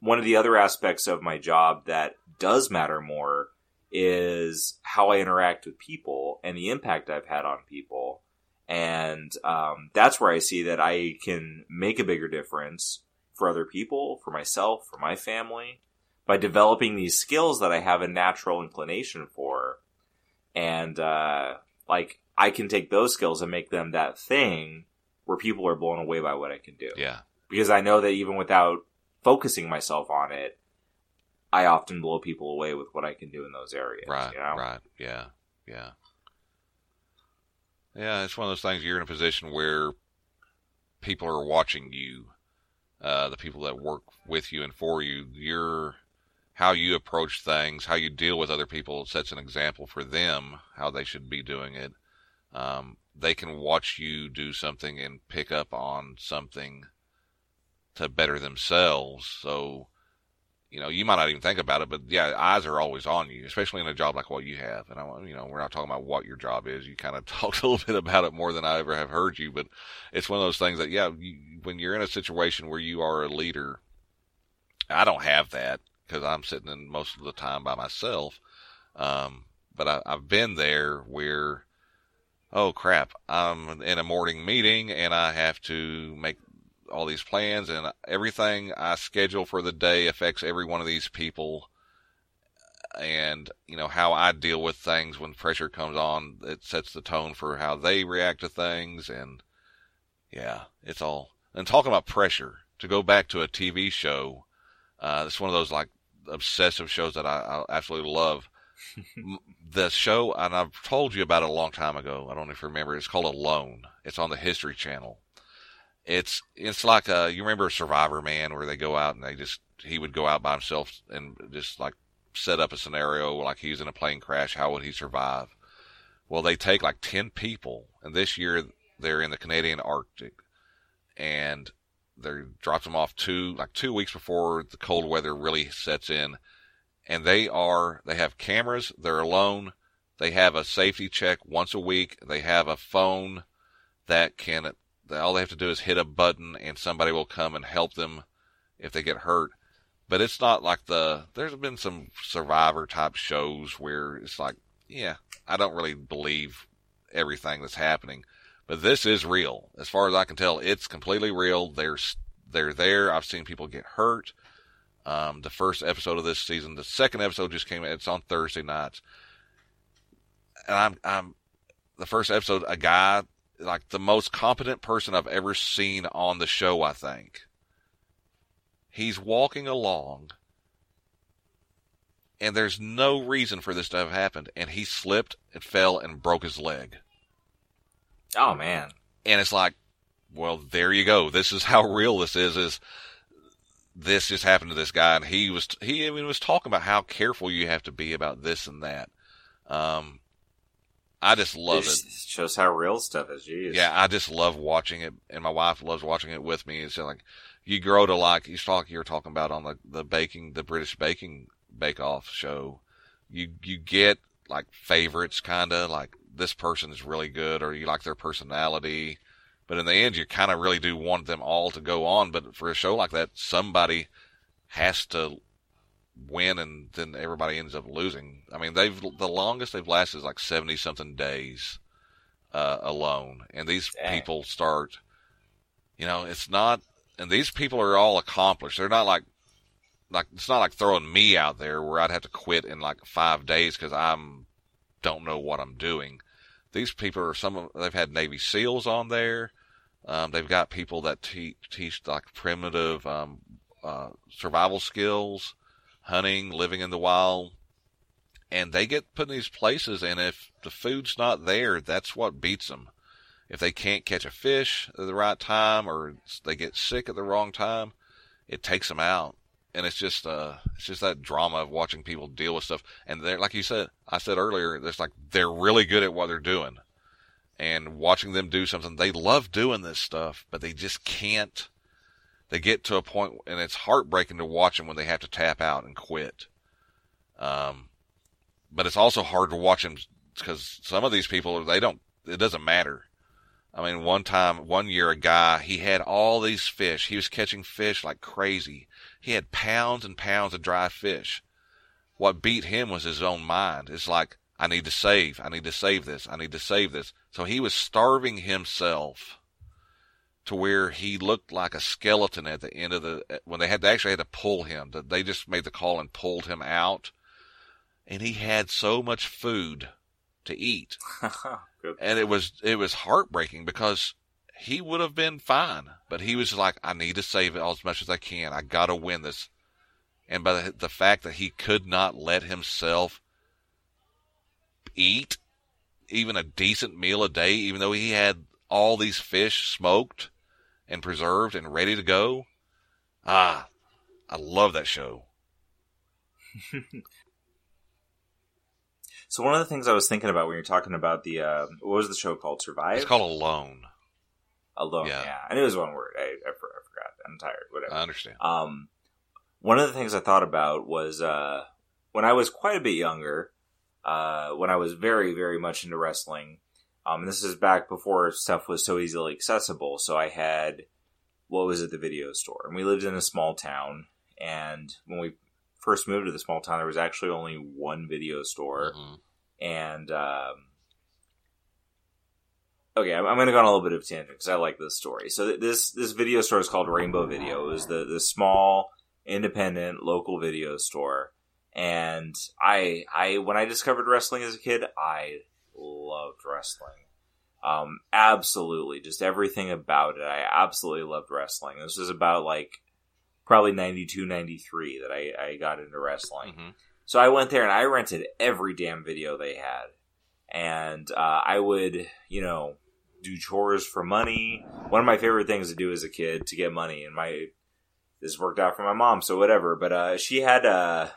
one of the other aspects of my job that does matter more is how I interact with people and the impact I've had on people. And um, that's where I see that I can make a bigger difference for other people, for myself, for my family, by developing these skills that I have a natural inclination for. And uh, like I can take those skills and make them that thing where people are blown away by what I can do. Yeah. Because I know that even without focusing myself on it, I often blow people away with what I can do in those areas. Right. you know? Right. Yeah. Yeah. Yeah. It's one of those things you're in a position where people are watching you, uh, the people that work with you and for you. You're how you approach things, how you deal with other people sets an example for them how they should be doing it. Um, they can watch you do something and pick up on something to better themselves. So, you know, you might not even think about it, but yeah, eyes are always on you, especially in a job like what you have. And I, you know, we're not talking about what your job is. You kind of talked a little bit about it more than I ever have heard you, but it's one of those things that, yeah, you, when you're in a situation where you are a leader, I don't have that because I'm sitting in most of the time by myself. Um, but I, I've been there where, oh crap, I'm in a morning meeting and I have to make all these plans and everything I schedule for the day affects every one of these people. And, you know, how I deal with things when pressure comes on, it sets the tone for how they react to things. And yeah, it's all, and talking about pressure, to go back to a TV show, uh, it's one of those like obsessive shows that I, I absolutely love. the show, and I've told you about it a long time ago. I don't know if you remember. It's called Alone. It's on the History Channel. It's it's like a you remember Survivorman where they go out and they just he would go out by himself and just like set up a scenario like he's in a plane crash. How would he survive? Well, they take like ten people, and this year they're in the Canadian Arctic, and they dropped them off two like two weeks before the cold weather really sets in, and they are they have cameras. They're alone. They have a safety check once a week. They have a phone that can all they have to do is hit a button and somebody will come and help them if they get hurt. But it's not like the there's been some survivor type shows where it's like, yeah, I don't really believe everything that's happening. But this is real. As far as I can tell, it's completely real. They're they're there. I've seen people get hurt. Um, the first episode of this season, the second episode just came. It's on Thursday nights, and I'm I'm the first episode. A guy like the most competent person I've ever seen on the show. I think he's walking along, and there's no reason for this to have happened, and he slipped and fell and broke his leg. Oh man. And it's like, well, there you go. This is how real this is. Is this just happened to this guy, and he was he even was talking about how careful you have to be about this and that. Um, I just love it. it. Shows how real stuff is. Jeez. Yeah, I just love watching it, and my wife loves watching it with me. It's like you grow to like you talk you were talking about on the the baking the British baking bake off show. You you get like favorites, kind of like this person is really good, or you like their personality. But in the end, you kind of really do want them all to go on. But for a show like that, somebody has to win, and then everybody ends up losing. I mean, they've the longest they've lasted is like seventy something days uh, alone, and these Dang. people start. You know, it's not, and these people are all accomplished. They're not like, like it's not like throwing me out there where I'd have to quit in like five days because I'm don't know what I'm doing. These people are some of they've had Navy SEALs on there. Um, they've got people that teach teach like primitive um, uh, survival skills, hunting, living in the wild, and they get put in these places. And if the food's not there, that's what beats them. if they can't catch a fish at the right time or they get sick at the wrong time, it takes them out. And it's just, uh, it's just that drama of watching people deal with stuff. And they're, like you said, I said earlier, it's like they're really good at what they're doing. And watching them do something, they love doing this stuff, but they just can't. They get to a point, and it's heartbreaking to watch them when they have to tap out and quit. Um, but it's also hard to watch them because some of these people, they don't, it doesn't matter. I mean, one time, one year, a guy, he had all these fish. He was catching fish like crazy. He had pounds and pounds of dry fish. What beat him was his own mind. It's like, I need to save. I need to save this. I need to save this. So he was starving himself to where he looked like a skeleton at the end of the, eh, when they had to actually had to pull him. They just made the call and pulled him out. And he had so much food to eat. And it was it was heartbreaking because he would have been fine, but he was like, I need to save it all as much as I can. I got to win this. And by the, the fact that he could not let himself eat even a decent meal a day, even though he had all these fish smoked and preserved and ready to go. Ah, I love that show. So one of the things I was thinking about when you're talking about the uh, what was the show called? Survive. It's called Alone. Alone. Yeah. Yeah, I knew it was one word. I, I, I forgot. I'm tired. Whatever. I understand. Um, one of the things I thought about was uh, when I was quite a bit younger, uh, when I was very, very much into wrestling. Um, and this is back before stuff was so easily accessible. So I had, what was it, the video store. And we lived in a small town. And when we first moved to the small town, there was actually only one video store. Mhm. And, um, okay, I'm, going to go on a little bit of a tangent because I like this story. So th- this this video store is called Rainbow Video. It was the the small independent local video store, and I I when I discovered wrestling as a kid, I loved wrestling. Um, absolutely, just everything about it. I absolutely loved wrestling. This was about like probably 92, 93 that I, I got into wrestling. Mhm. So I went there and I rented every damn video they had. And uh, I would, you know, do chores for money. One of my favorite things to do as a kid to get money, and my this worked out for my mom, so whatever. But uh, she had uh,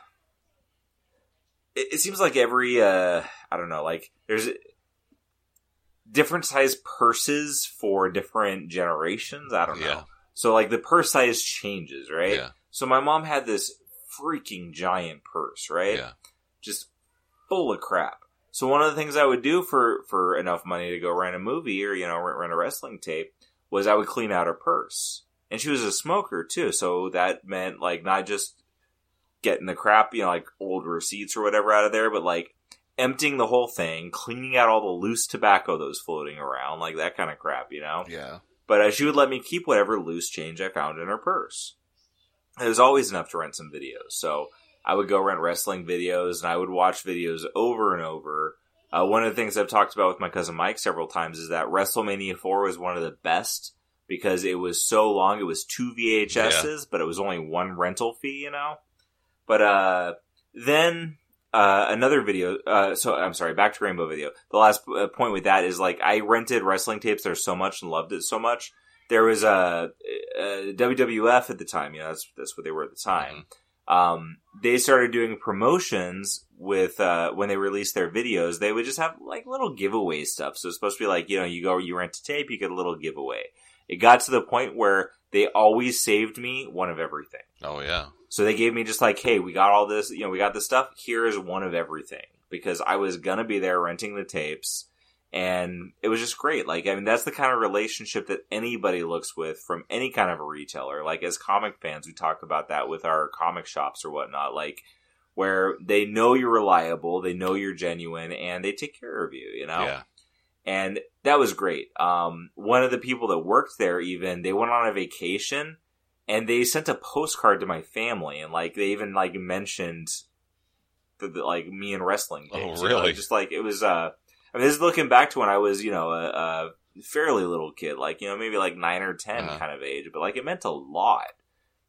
it, it seems like every uh, I don't know, like there's different size purses for different generations. I don't know. Yeah. So like the purse size changes, right? Yeah. So my mom had this freaking giant purse, right? Yeah. Just full of crap. So one of the things I would do for for enough money to go rent a movie or you know rent, rent a wrestling tape was I would clean out her purse. And she was a smoker too, so that meant like not just getting the crap, you know, like old receipts or whatever out of there, but like emptying the whole thing, cleaning out all the loose tobacco that was floating around, like that kind of crap, you know. Yeah. But uh, she would let me keep whatever loose change I found in her purse. It was always enough to rent some videos. So I would go rent wrestling videos and I would watch videos over and over. Uh, one of the things I've talked about with my cousin Mike several times is that WrestleMania 4 was one of the best because it was so long. It was two VHSs, but it was only one rental fee, you know? But uh, then uh, another video. Uh, so I'm sorry, back to Rainbow Video. The last uh, point with that is like I rented wrestling tapes there so much and loved it so much. There was a, a WWF at the time. You know, that's that's what they were at the time. Um, they started doing promotions with uh, when they released their videos. They would just have like little giveaway stuff. So it's supposed to be like you know you go you rent a tape, you get a little giveaway. It got to the point where they always saved me one of everything. Oh yeah. So they gave me just like, hey, we got all this, you know, we got this stuff. Here is one of everything because I was gonna be there renting the tapes, and it was just great. Like, I mean, that's the kind of relationship that anybody looks with from any kind of a retailer. Like, as comic fans, we talk about that with our comic shops or whatnot. Like, where they know you're reliable, they know you're genuine, and they take care of you. You know Yeah. and that was great. Um, one of the people that worked there, even they went on a vacation, and they sent a postcard to my family, and like they even like mentioned the, the, like me and wrestling. Oh, tapes, you know, really? Just like it was. Uh, I mean, this is looking back to when I was, you know, a, a fairly little kid, like you know, maybe like nine or 10 Uh-huh. kind of age, but like it meant a lot.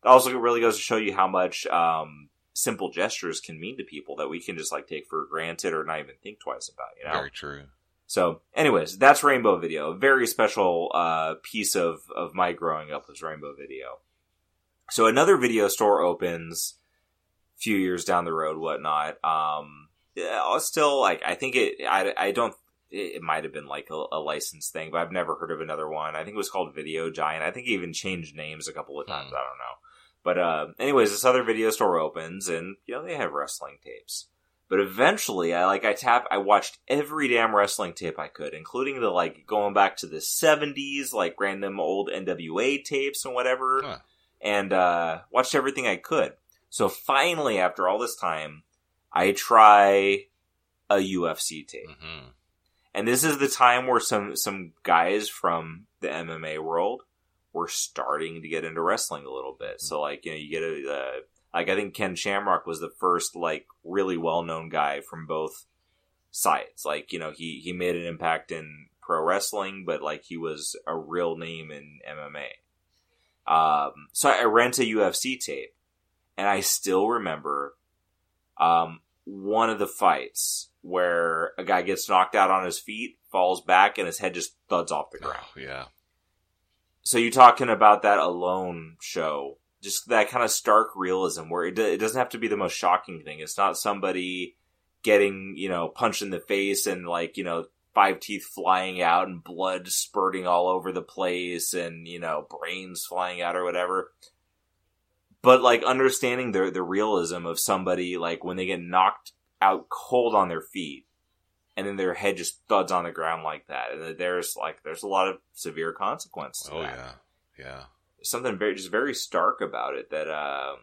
It also really goes to show you how much um, simple gestures can mean to people that we can just like take for granted or not even think twice about. You know, Very true. So, anyways, that's Rainbow Video. A very special uh, piece of of my growing up was Rainbow Video. So another video store opens a few years down the road, whatnot. Um, yeah, still like I think it. I I don't. It, might have been like a, a licensed thing, but I've never heard of another one. I think it was called Video Giant. I think it even changed names a couple of times. Hmm. I don't know. But uh, anyways, this other video store opens, and you know they have wrestling tapes. But eventually, I like I tap. I watched every damn wrestling tape I could, including the like going back to the '70s, like random old NWA tapes and whatever, Huh. And uh, watched everything I could. So finally, after all this time, I try a UFC tape, hmm and this is the time where some some guys from the MMA world were starting to get into wrestling a little bit. So like you know you get a uh, like I think Ken Shamrock was the first like really well known guy from both sides. Like you know he he made an impact in pro wrestling, but like he was a real name in MMA. Um, so I rent a UFC tape, and I still remember um, one of the fights where a guy gets knocked out on his feet, falls back, and his head just thuds off the ground. Oh, yeah. So you're talking about that alone show, just that kind of stark realism where it, it doesn't have to be the most shocking thing. It's not somebody getting, you know, punched in the face and like, you know, five teeth flying out and blood spurting all over the place and, you know, brains flying out or whatever. But like understanding the, the realism of somebody, like when they get knocked out cold on their feet and then their head just thuds on the ground like that. And there's like, there's a lot of severe consequences. Oh, that yeah. Yeah. something very just very stark about it that um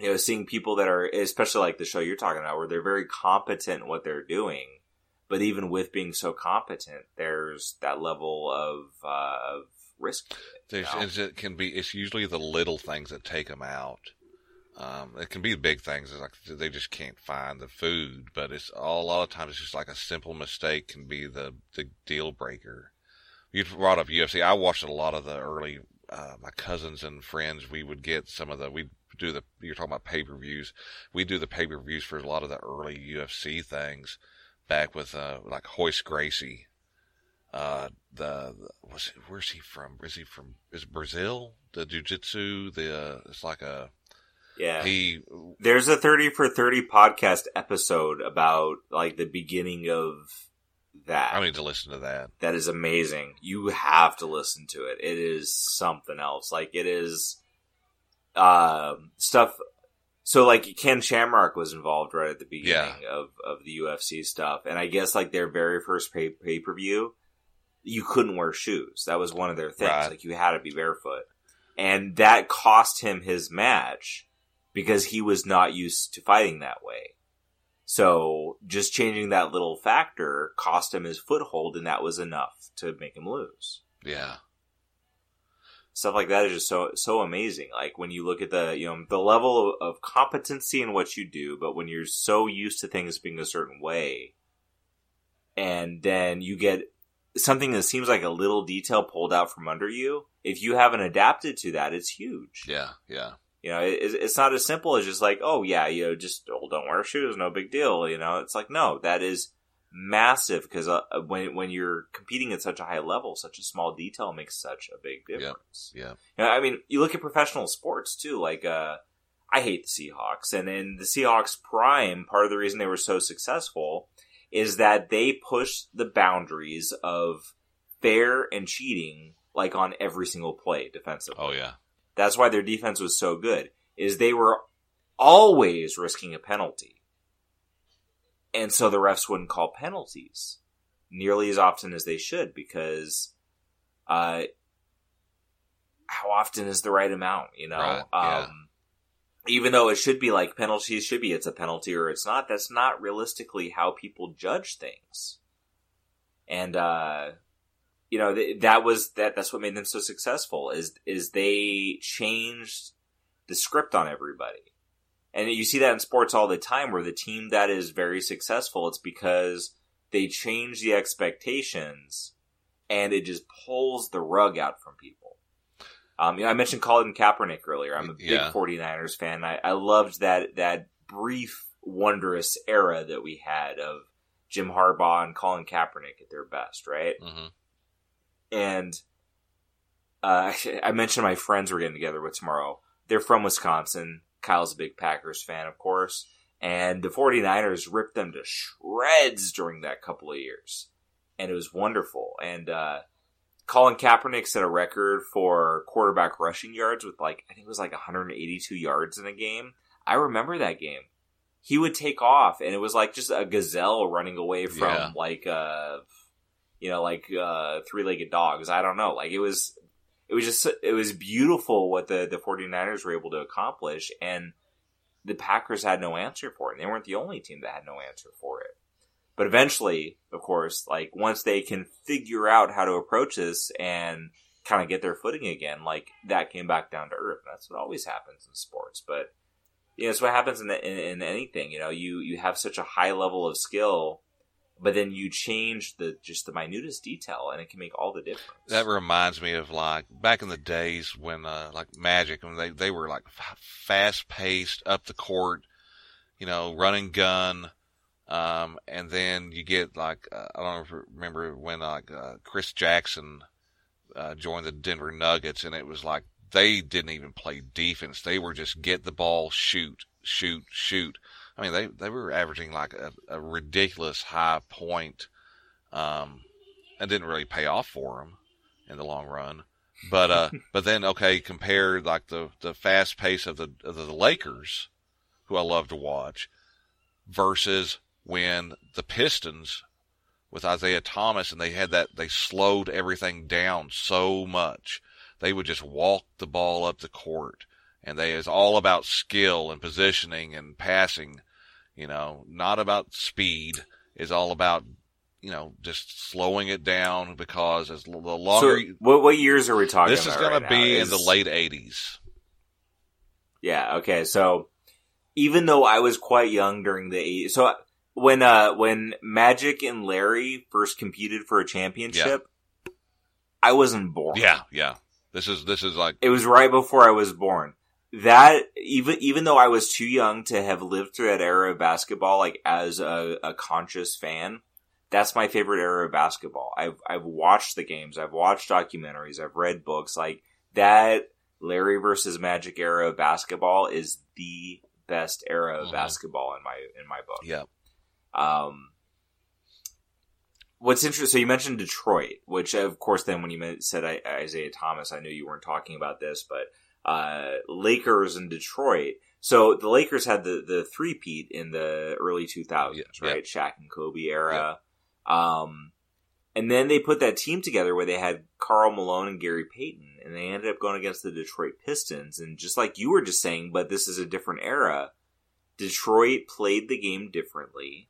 you know seeing people that are especially like the show you're talking about where they're very competent in what they're doing but even with being so competent there's that level of uh of risk it, you There's, know? it's- it can be. It's usually the little things that take them out. Um, it can be the big things. It's like they just can't find the food, but it's all, a lot of times it's just like a simple mistake can be the the deal breaker. You brought up UFC. I watched a lot of the early. Uh, my cousins and friends, we would get some of the. We do the. You're talking about pay per views. We do the pay per views for a lot of the early UFC things. Back with uh, like Royce Gracie uh the, the was it, where's he from is he from is it brazil the jiu-jitsu the uh, it's like a yeah he there's a 30 for 30 podcast episode about like the beginning of that i need to listen to that that is amazing. You have to listen to it. It is something else. Like it is um stuff so like Ken Shamrock was involved right at the beginning of, of the UFC stuff. And I guess like their very first pay pay per view, you couldn't wear shoes. That was one of their things. Right. Like you had to be barefoot. And that cost him his match because he was not used to fighting that way. So just changing that little factor cost him his foothold, and that was enough to make him lose. yeah Stuff like that is just so so amazing. Like when you look at the you know the level of, of competency in what you do, but when you're so used to things being a certain way, and then you get something that seems like a little detail pulled out from under you, if you haven't adapted to that, it's huge. yeah yeah You know, it, it's not as simple as just like, oh yeah, you know, just oh, don't wear shoes, no big deal. You know, it's like no, that is massive because uh, when when you're competing at such a high level, such a small detail makes such a big difference. yeah know, I mean, you look at professional sports too. Like, uh, I hate the Seahawks, and in the Seahawks prime, part of the reason they were so successful is that they pushed the boundaries of fair and cheating, like on every single play defensively. oh yeah That's why their defense was so good. Is they were always risking a penalty. And so the refs wouldn't call penalties nearly as often as they should because uh how often is the right amount, you know? Right, yeah. Um even though it should be like penalties should be it's a penalty or it's not, that's not realistically how people judge things. And uh you know th- that was that that's what made them so successful is is they changed the script on everybody and you see that in sports all the time where the team that is very successful it's because they change the expectations and it just pulls the rug out from people um, you know, I mentioned Colin Kaepernick earlier. I'm a big Yeah. 49ers fan. I, I loved that that brief, wondrous era that we had of Jim Harbaugh and Colin Kaepernick at their best, right? hmm And uh, I mentioned my friends were getting together with tomorrow. They're from Wisconsin. Kyle's a big Packers fan, of course. And the 49ers ripped them to shreds during that couple of years. And it was wonderful. And uh, Colin Kaepernick set a record for quarterback rushing yards with like, I think it was like 182 yards in a game. I remember that game. He would take off, and it was like just a gazelle running away from Yeah. like, uh, you know, like uh, three legged dogs. I don't know. Like it was it was just it was beautiful what the the 49ers were able to accomplish and the Packers had no answer for it. And they weren't the only team that had no answer for it. But eventually, of course, like once they can figure out how to approach this and kind of get their footing again, like that came back down to earth. That's what always happens in sports. But you know, it's what happens in, in in anything. You know, you you have such a high level of skill, but then you change the just the minutest detail, and it can make all the difference. That reminds me of like back in the days when uh, like Magic when they they were like fast paced up the court, you know, running gun. Um, and then you get like uh, I don't remember when like uh, Chris Jackson uh, joined the Denver Nuggets, and it was like they didn't even play defense; they were just get the ball, shoot, shoot, shoot. I mean, they they were averaging like a, a ridiculous high point. Um, and didn't really pay off for them in the long run. But uh, but then okay, compare like the the fast pace of the of the Lakers, who I love to watch, versus when the Pistons with Isiah Thomas and they had that they slowed everything down so much. They would just walk the ball up the court and they is all about skill and positioning and passing, you know, not about speed. Is all about you know just slowing it down because as the So, longer you- what what years are we talking? this is going right to be now? in the late '80s. Yeah. Okay. So even though I was quite young during the 80s, so when uh when Magic and Larry first competed for a championship, I wasn't born. Yeah, yeah. This is this is like It was right before I was born. That even even though I was too young to have lived through that era of basketball, like as a, a conscious fan, that's my favorite era of basketball. I've I've watched the games, I've watched documentaries, I've read books. Like that Larry versus Magic era of basketball is the best era of Mhm. basketball in my in my book. yeah, Um, what's interesting, so you mentioned Detroit, which of course, then when you said Isaiah Thomas, I knew you weren't talking about this, but uh, Lakers and Detroit. So the Lakers had the the three peat in the early 2000s, Yeah, right? Shaq and Kobe era. Um, and then they put that team together where they had Karl Malone and Gary Payton, and they ended up going against the Detroit Pistons. And just like you were just saying, but this is a different era. Detroit played the game differently,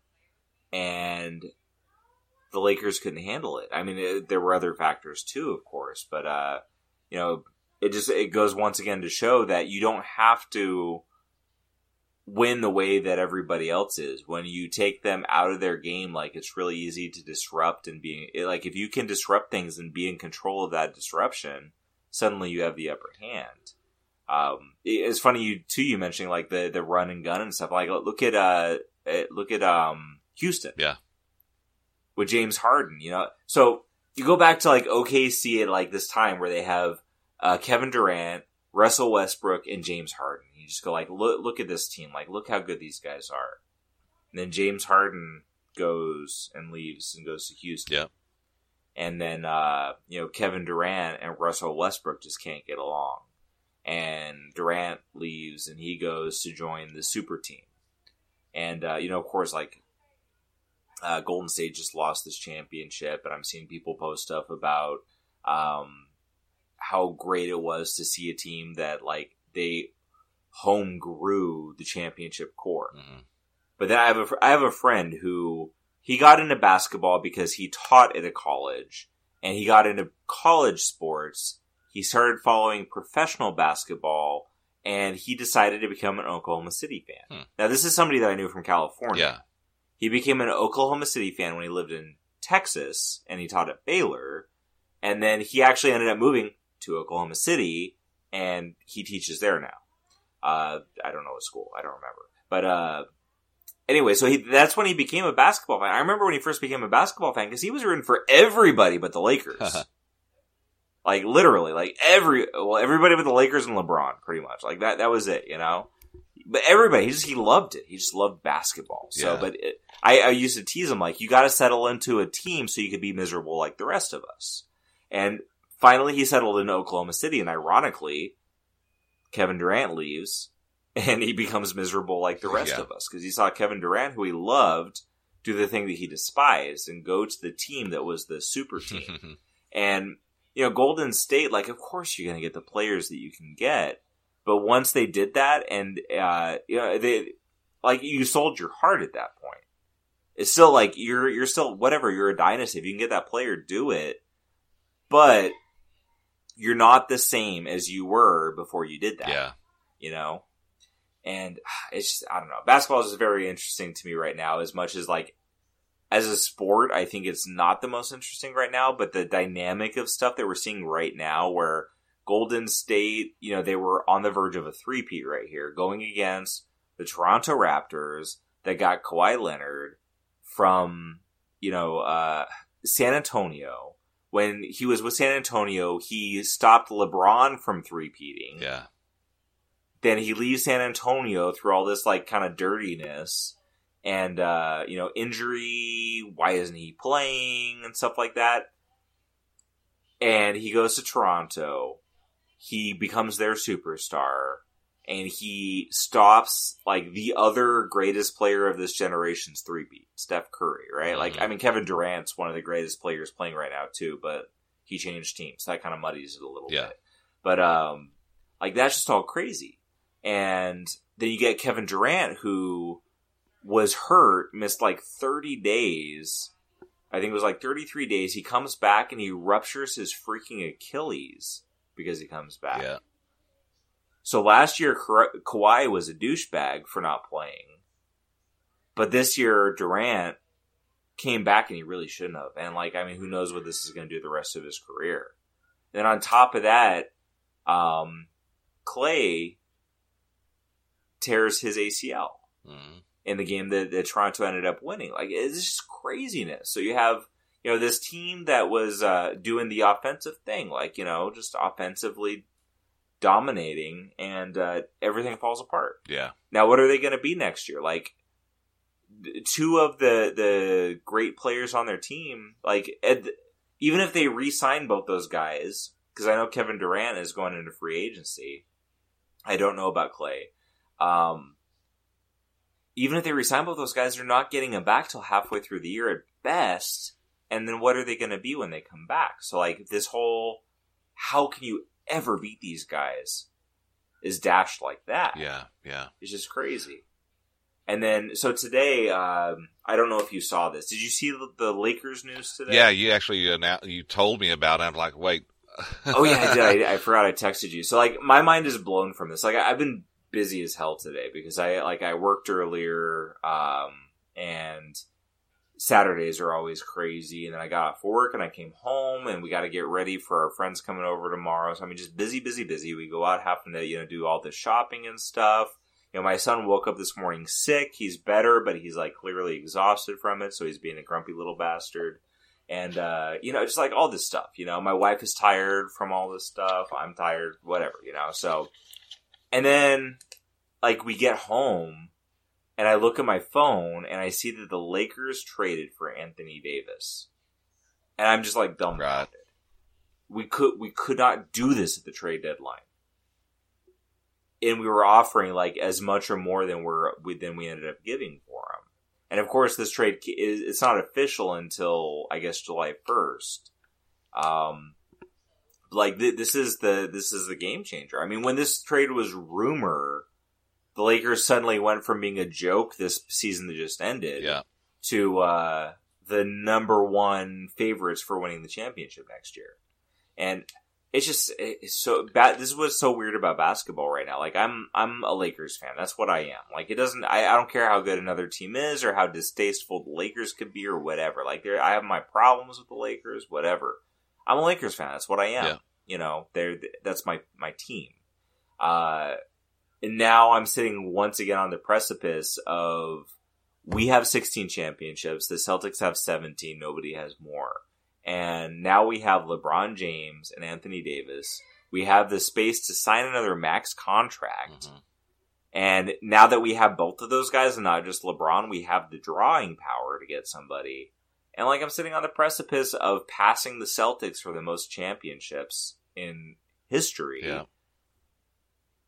and the Lakers couldn't handle it. I mean, it, there were other factors too, of course, but uh, you know, it just it goes once again to show that you don't have to win the way that everybody else is. When you take them out of their game, like it's really easy to disrupt and being like if you can disrupt things and be in control of that disruption, suddenly you have the upper hand. Um, it's funny you too. You mentioning like the the run and gun and stuff. Like look at uh look at um Houston. Yeah. With James Harden, you know, so you go back to like OKC at like this time where they have uh, Kevin Durant, Russell Westbrook, and James Harden. You just go like, look, look at this team. Like, look how good these guys are. And then James Harden goes and leaves and goes to Houston. Yeah. And then, uh, you know, Kevin Durant and Russell Westbrook just can't get along. And Durant leaves and he goes to join the super team. And, uh, you know, of course, like, uh, Golden State just lost this championship, and I'm seeing people post stuff about, um, how great it was to see a team that like they home grew the championship core. Mhm. But then I have a I have a friend who he got into basketball because he taught at a college and he got into college sports. He started following professional basketball and he decided to become an Oklahoma City fan. Hmm. Now this is somebody that I knew from California. yeah, He became an Oklahoma City fan when he lived in Texas and he taught at Baylor. And then he actually ended up moving to Oklahoma City and he teaches there now. Uh, I don't know what school. I don't remember. But, uh, anyway, so he, that's when he became a basketball fan. I remember when he first became a basketball fan because he was rooting for everybody but the Lakers. like literally, like every well, everybody but the Lakers and LeBron, pretty much. Like that. That was it, you know. But everybody, he just he loved it. He just loved basketball. So, Yeah. but it, I, I used to tease him like, you got to settle into a team so you could be miserable like the rest of us. And finally, he settled in Oklahoma City, and ironically, Kevin Durant leaves, and he becomes miserable like the rest Yeah. of us because he saw Kevin Durant, who he loved, do the thing that he despised and go to the team that was the super team. And, you know, Golden State, like, of course you're going to get the players that you can get. But once they did that and, uh, you know, they, like, you sold your heart at that point. It's still like, you're, you're still, whatever, you're a dynasty. If you can get that player, do it. But you're not the same as you were before you did that yeah. you know? And it's just, I don't know. Basketball is very interesting to me right now, as much as like, as a sport, I think it's not the most interesting right now, but the dynamic of stuff that we're seeing right now where Golden State, you know, they were on the verge of a three-peat right here, going against the Toronto Raptors that got Kawhi Leonard from, you know, uh, San Antonio. When he was with San Antonio, he stopped LeBron from three-peating. Yeah. then he leaves San Antonio through all this like kind of dirtiness and uh you know injury why isn't he playing and stuff like that. And he goes to Toronto. He becomes their superstar and he stops like the other greatest player of this generation's three-peat Steph Curry right like Mhm. I mean Kevin Durant's one of the greatest players playing right now too but he changed teams that kind of muddies it a little Yeah. bit but um like that's just all crazy and then you get Kevin Durant, who was hurt, missed like 30 days. I think it was like 33 days. He comes back and he ruptures his freaking Achilles because he comes back. Yeah. So last year, Ka- Kawhi was a douchebag for not playing. But this year, Durant came back and he really shouldn't have. And like, I mean, who knows what this is going to do the rest of his career. Then on top of that, um, Klay tears his ACL Mhm. in the game that, that Toronto ended up winning. Like it's just craziness. So you have you know this team that was uh, doing the offensive thing, like you know just offensively dominating, and uh, everything falls apart. Yeah. Now, what are they going to be next year? Like two of the the great players on their team, like Ed, even if they re-sign both those guys, because I know Kevin Durant is going into free agency. I don't know about Klay. Um, even if they resign both those guys, they're not getting them back till halfway through the year at best. And then what are they going to be when they come back? So like this whole, how can you ever beat these guys? Is dashed like that. Yeah. Yeah. It's just crazy. And then, so today, um, I don't know if you saw this. Did you see the, the Lakers news today? Yeah. You actually annou- you told me about it. I'm like, wait. oh yeah, I did. I, I forgot I texted you. So like, my mind is blown from this. Like, I, I've been busy as hell today because I like I worked earlier, um, and Saturdays are always crazy. And then I got off work and I came home and we got to get ready for our friends coming over tomorrow. So I mean, just busy, busy, busy. We go out having to you know do all the shopping and stuff. You know, my son woke up this morning sick. He's better, but he's like clearly exhausted from it, so he's being a grumpy little bastard. And uh, you know, just like all this stuff. You know, my wife is tired from all this stuff. I'm tired, whatever. You know, so and then like we get home and I look at my phone and I see that the Lakers traded for Anthony Davis. And I'm just like dumbfounded. We could we could not do this at the trade deadline. And we were offering like as much or more than we're we- than we ended up giving for him. And of course this trade is it's not official until I guess July 1st. Um like th- this is the this is the game changer. I mean, when this trade was rumor, the Lakers suddenly went from being a joke this season that just ended Yeah. to uh, the number one favorites for winning the championship next year. And it's just it's so bad. This is what's so weird about basketball right now. Like I'm I'm a Lakers fan. That's what I am. Like it doesn't. I, I don't care how good another team is or how distasteful the Lakers could be or whatever. Like there, I have my problems with the Lakers. Whatever. I'm a Lakers fan. That's what I am. Yeah. You know, they're that's my my team. Uh, and now I'm sitting once again on the precipice of we have 16 championships. The Celtics have 17. Nobody has more. And now we have LeBron James and Anthony Davis. We have the space to sign another max contract. Mhm. And now that we have both of those guys and not just LeBron, we have the drawing power to get somebody. And like I'm sitting on the precipice of passing the Celtics for the most championships in history. Yeah.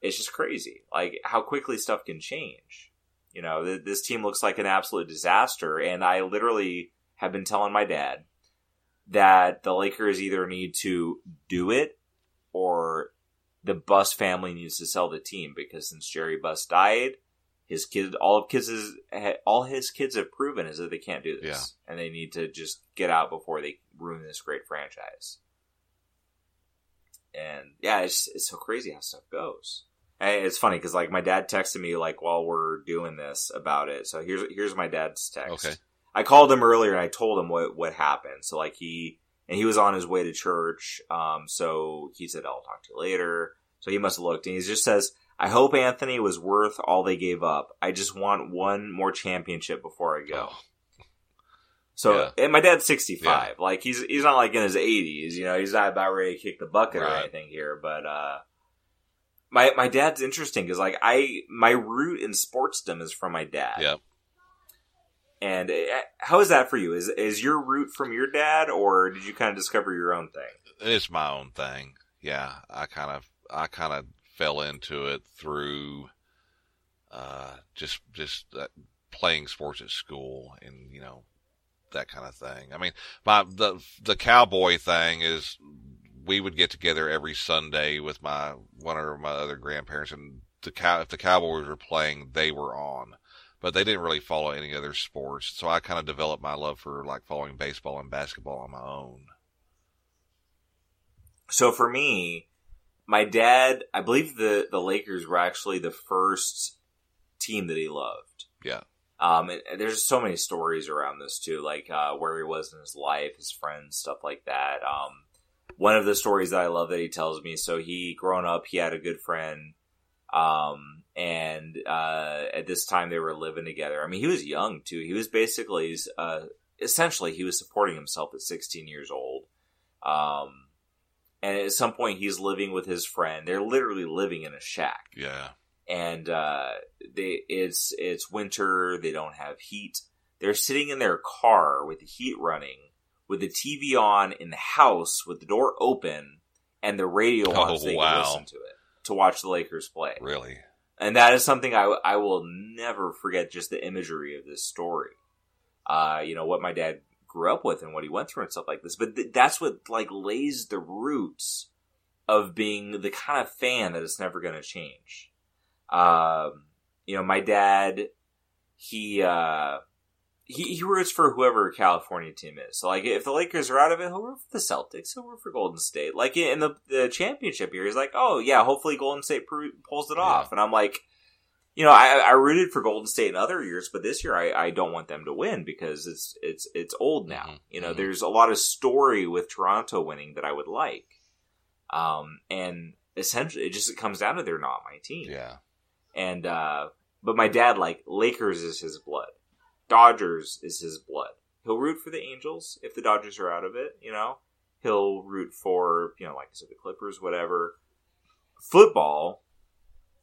It's just crazy. Like how quickly stuff can change. You know, th- this team looks like an absolute disaster. And I literally have been telling my dad that the Lakers either need to do it or the Buss family needs to sell the team because since Jerry Buss died, his kid, all of kids, is, all his kids have proven is that they can't do this, and they need to just get out before they ruin this great franchise. And yeah, it's it's so crazy how stuff goes. And it's funny because like my dad texted me like while we're doing this about it. So here's here's my dad's text. Okay. I called him earlier and I told him what what happened. So like he and he was on his way to church. Um, so he said, "I'll talk to you later." So he must have looked and he just says, "I hope Anthony was worth all they gave up. I just want one more championship before I go." Oh, So Yeah. and my dad's sixty five. Like he's he's not like in his eighties. You know, he's not about ready to kick the bucket or anything here. But uh, my my dad's interesting because like I my root in sportsdom is from my dad. yeah. And uh, how is that for you? Is is your root from your dad, or did you kind of discover your own thing? It's my own thing. Yeah. I kind of, I kind of fell into it through, uh, just, just uh, playing sports at school and, you know, that kind of thing. I mean, my, the, the cowboy thing is we would get together every Sunday with my, one of my other grandparents and the cow, if the Cowboys were playing, they were on. But they didn't really follow any other sports. So I kind of developed my love for like following baseball and basketball on my own. So for me, my dad, I believe the the Lakers were actually the first team that he loved. Yeah. Um, and there's so many stories around this too, like uh, where he was in his life, his friends, stuff like that. Um, one of the stories that I love that he tells me. So he, growing up, he had a good friend, um, and uh, at this time they were living together. I mean, he was young too. He was basically, uh, essentially, he was supporting himself at 16 years old. Um, and at some point, he's living with his friend. They're literally living in a shack Yeah. and uh, they it's it's winter. They don't have heat. They're sitting in their car with the heat running, with the TV on in the house, with the door open, and the radio on Oh, so they wow. can listen to it to watch the Lakers play. Really? And that is something I I will never forget. Just the imagery of this story. Uh, you know what my dad grew up with and what he went through and stuff like this. But th- that's what like lays the roots of being the kind of fan that is never going to change. Um, you know, my dad, he, uh, he, he roots for whoever California team is. So, like, if the Lakers are out of it, he'll root for the Celtics. He'll root for Golden State. Like, in the, the championship year, he's like, oh, yeah, hopefully Golden State pulls it off. And I'm like, you know, I, I rooted for Golden State in other years, but this year I, I don't want them to win because it's it's it's old now. Mhm, You know, mhm. there's a lot of story with Toronto winning that I would like, um, and essentially it just it comes down to they're not my team. Yeah. And uh, but my dad like Lakers is his blood, Dodgers is his blood. He'll root for the Angels if the Dodgers are out of it. You know, he'll root for you know like I said the Clippers, whatever. Football.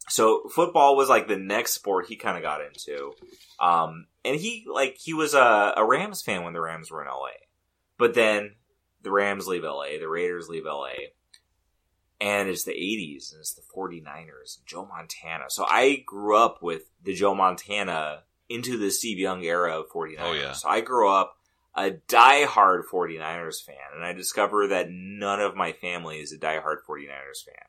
So football was like the next sport he kind of got into, um, and he like he was a, a Rams fan when the Rams were in LA, but then the Rams leave LA, the Raiders leave LA, and it's the 80s and it's the 49ers, Joe Montana. So I grew up with the Joe Montana into the Steve Young era of 49ers. Oh, yeah. So I grew up a diehard 49ers fan, and I discover that none of my family is a diehard 49ers fan.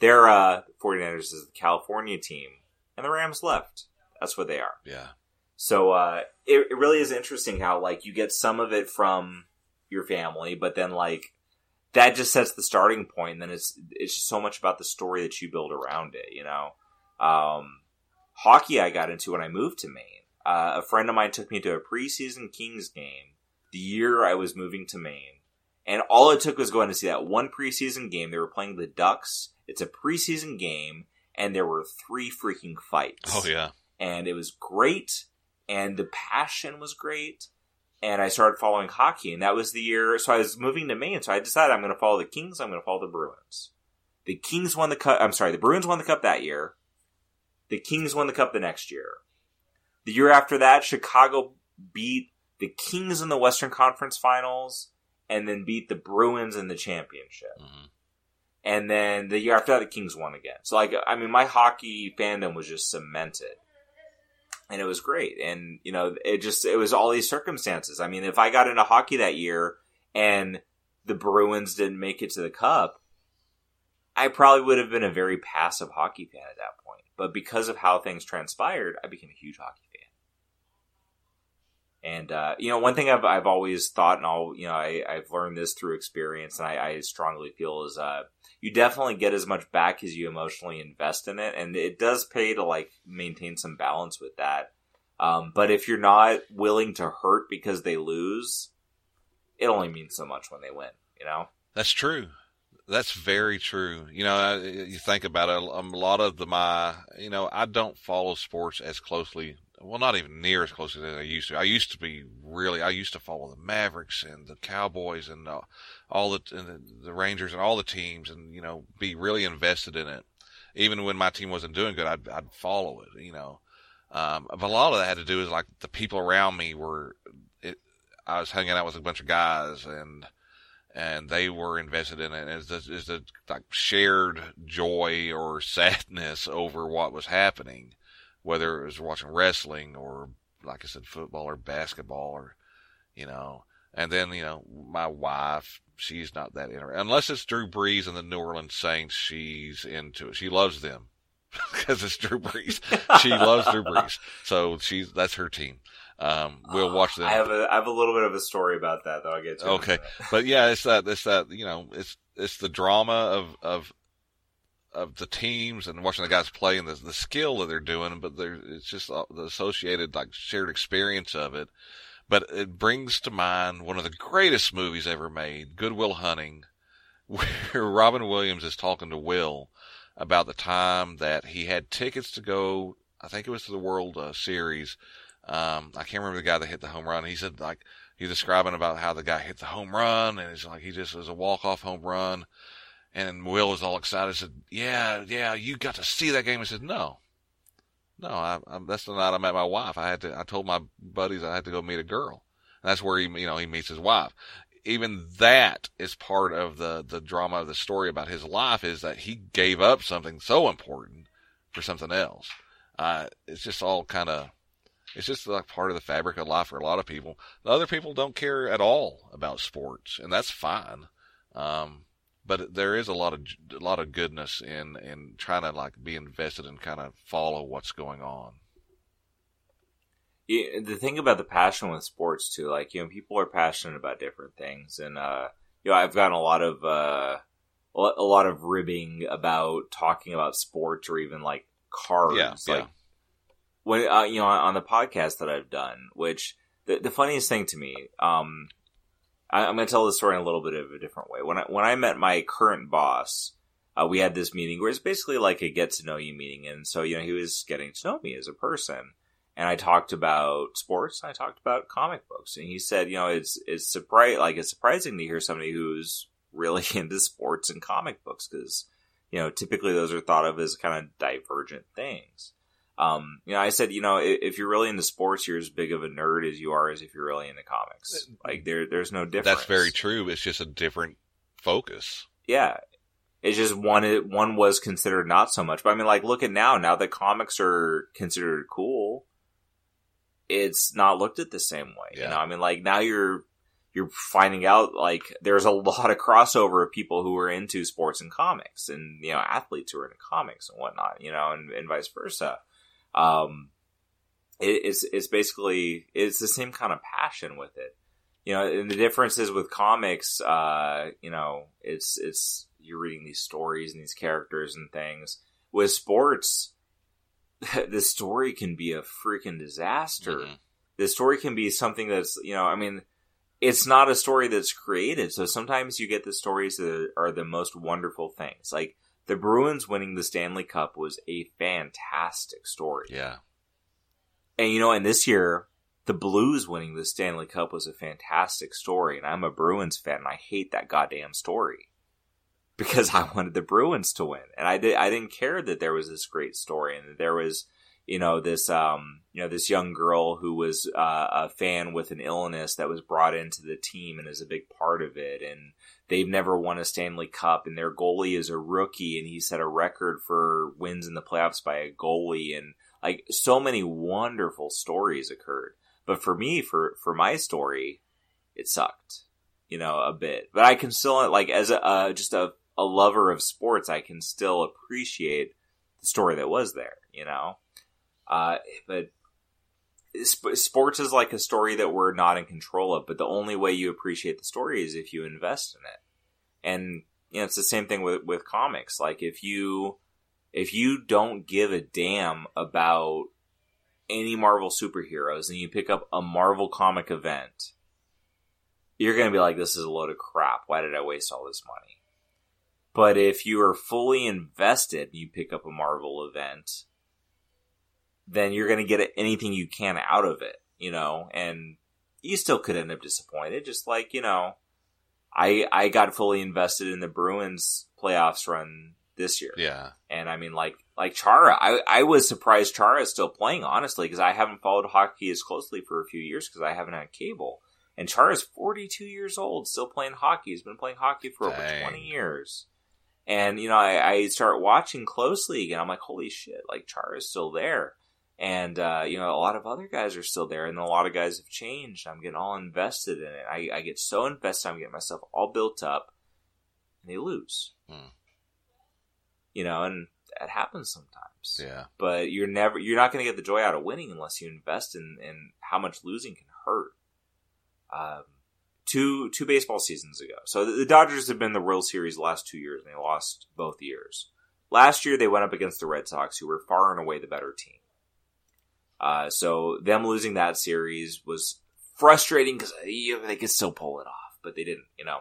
Their uh, 49ers is the California team, and the Rams left. That's what they are. Yeah. So uh, it, it really is interesting how like you get some of it from your family, but then like that just sets the starting point. And then it's it's just so much about the story that you build around it. You know, um, hockey I got into when I moved to Maine. Uh, a friend of mine took me to a preseason Kings game the year I was moving to Maine, and all it took was going to see that one preseason game. They were playing the Ducks. It's a preseason game, and there were three freaking fights Oh yeah. and it was great. and the passion was great. And I started following hockey, and that was the year. So I was moving to Maine, so I decided I'm going to follow the Kings. I'm going to follow the Bruins. The Kings won the cup. I'm sorry, the Bruins won the cup that year. The Kings won the cup the next year. The year after that, Chicago beat the Kings in the Western Conference Finals, and then beat the Bruins in the championship. Mhm. And then the year after that, the Kings won again. So, like, I mean, my hockey fandom was just cemented. And it was great. And, you know, it just, it was all these circumstances. I mean, if I got into hockey that year and the Bruins didn't make it to the cup, I probably would have been a very passive hockey fan at that point. But because of how things transpired, I became a huge hockey fan. And uh, you know, one thing I've I've always thought, and I'll you know, I, I've learned this through experience, and I, I strongly feel is uh, you definitely get as much back as you emotionally invest in it, and it does pay to like maintain some balance with that. Um, but if you're not willing to hurt because they lose, it only means so much when they win. You know. That's true. That's very true. You know, I- you think about it. A lot of the my, you know, I don't follow sports as closely. Well, not even near as closely as I used to. I used to be really. I used to follow the Mavericks and the Cowboys and uh, all the, and the the Rangers and all the teams, and you know, be really invested in it. Even when my team wasn't doing good, I'd I'd follow it. You know, um, but a lot of that had to do with like the people around me were. It, I was hanging out with a bunch of guys and and they were invested in it as as the like shared joy or sadness over what was happening, whether it was watching wrestling or like I said, football or basketball or, you know, and then, you know, my wife, she's not that interested, unless it's Drew Brees and the New Orleans Saints, she's into it. She loves them because it's Drew Brees. she loves Drew Brees. So she's, that's her team. Um, we'll watch them. I have a I have a little bit of a story about that that I'll get to. Okay. but yeah, it's that it's that you know it's it's the drama of of of the teams and watching the guys play and the the skill that they're doing, but there it's just uh, the associated like shared experience of it. But it brings to mind one of the greatest movies ever made, Good Will Hunting, where Robin Williams is talking to Will about the time that he had tickets to go. I think it was to the World uh, Series. Um, I can't remember the guy that hit the home run. He said like he's describing about how the guy hit the home run and it's like he just was a walk off home run. And Will was all excited. Said, "Yeah, yeah, you got to see that game." He said, "No, no, I, I, that's the night I met my wife. I had to. I told my buddies I had to go meet a girl. And that's where he, you know, he meets his wife. Even that is part of the the drama of the story about his life is that he gave up something so important for something else. Uh, it's just all kind of it's just like part of the fabric of life for a lot of people. Other people don't care at all about sports, and that's fine. Um, but there is a lot of a lot of goodness in in trying to like be invested and kind of follow what's going on. Yeah, the thing about the passion with sports too, like you know, people are passionate about different things, and uh, you know, I've gotten a lot of uh, a lot- of ribbing about talking about sports or even like cars, Yeah, yeah. When uh, you know on the podcast that I've done. Which the, the funniest thing to me, um, I, I'm going to tell the story in a little bit of a different way. When I when I met my current boss, uh, we had this meeting where it's basically like a get to know you meeting, and so you know he was getting to know me as a person and I talked about sports. And I talked about comic books, and he said, you know, it's it's surprise like it's surprising to hear somebody who's really into sports and comic books because you know typically those are thought of as kind of divergent things. Um, you know, I said, you know, if, if you're really into sports, you're as big of a nerd as you are as if you're really into comics. Like there, there's no difference. That's very true. It's just a different focus. Yeah. It's just one It, one was considered not so much. But I mean like look at now, now that comics are considered cool, it's not looked at the same way. You Yeah. know, I mean like now you're you're finding out like there's a lot of crossover of people who are into sports and comics and you know, athletes who are into comics and whatnot, you know, and, and vice versa. Um it, it's it's basically it's the same kind of passion with it you know, and the difference is with comics, uh, you know, it's it's you're reading these stories and these characters and things. With sports, the story can be a freaking disaster. Mhm. The story can be something that's, you know, I mean, it's not a story that's created. So sometimes you get the stories that are the most wonderful things. Like the Bruins winning the Stanley Cup was a fantastic story Yeah. and you know, and this year the Blues winning the Stanley Cup was a fantastic story, and I'm a Bruins fan, and I hate that goddamn story because I wanted the Bruins to win, and I did. I didn't care that there was this great story and that there was, you know, this um, you know, this young girl who was uh, a fan with an illness that was brought into the team and is a big part of it, and they've never won a Stanley Cup, and their goalie is a rookie, and he set a record for wins in the playoffs by a goalie, and like so many wonderful stories occurred. But for me, for for my story, it sucked, you know, a bit. But I can still like as a uh, just a a lover of sports, I can still appreciate the story that was there, you know. Uh, but sports is like a story that we're not in control of. But the only way you appreciate the story is if you invest in it. And you know, it's the same thing with with comics. Like if you if you don't give a damn about any Marvel superheroes and you pick up a Marvel comic event, you're going to be like, this is a load of crap. Why did I waste all this money? But if you are fully invested and you pick up a Marvel event, then you're going to get anything you can out of it, you know, and you still could end up disappointed. Just like, you know, I, I got fully invested in the Bruins playoffs run this year. Yeah. And I mean, like, like Chara, I, I was surprised Chara is still playing, honestly, because I haven't followed hockey as closely for a few years because I haven't had cable. And Chara is 42 years old, still playing hockey. He's been playing hockey for over 20 years. And, you know, I, I start watching closely again. I'm like, holy shit, like Chara's still there. And, uh, you know, a lot of other guys are still there and a lot of guys have changed. I'm getting all invested in it. I, I get so invested, I'm getting myself all built up and they lose. Hmm. You know, and that happens sometimes Yeah. but you're never you're not going to get the joy out of winning unless you invest in in how much losing can hurt. Um, two two baseball seasons ago, so the, the Dodgers have been the World Series the last two years, and they lost both years. Last year, they went up against the Red Sox, who were far and away the better team. Uh, so them losing that series was frustrating because they could still pull it off, but they didn't, you know.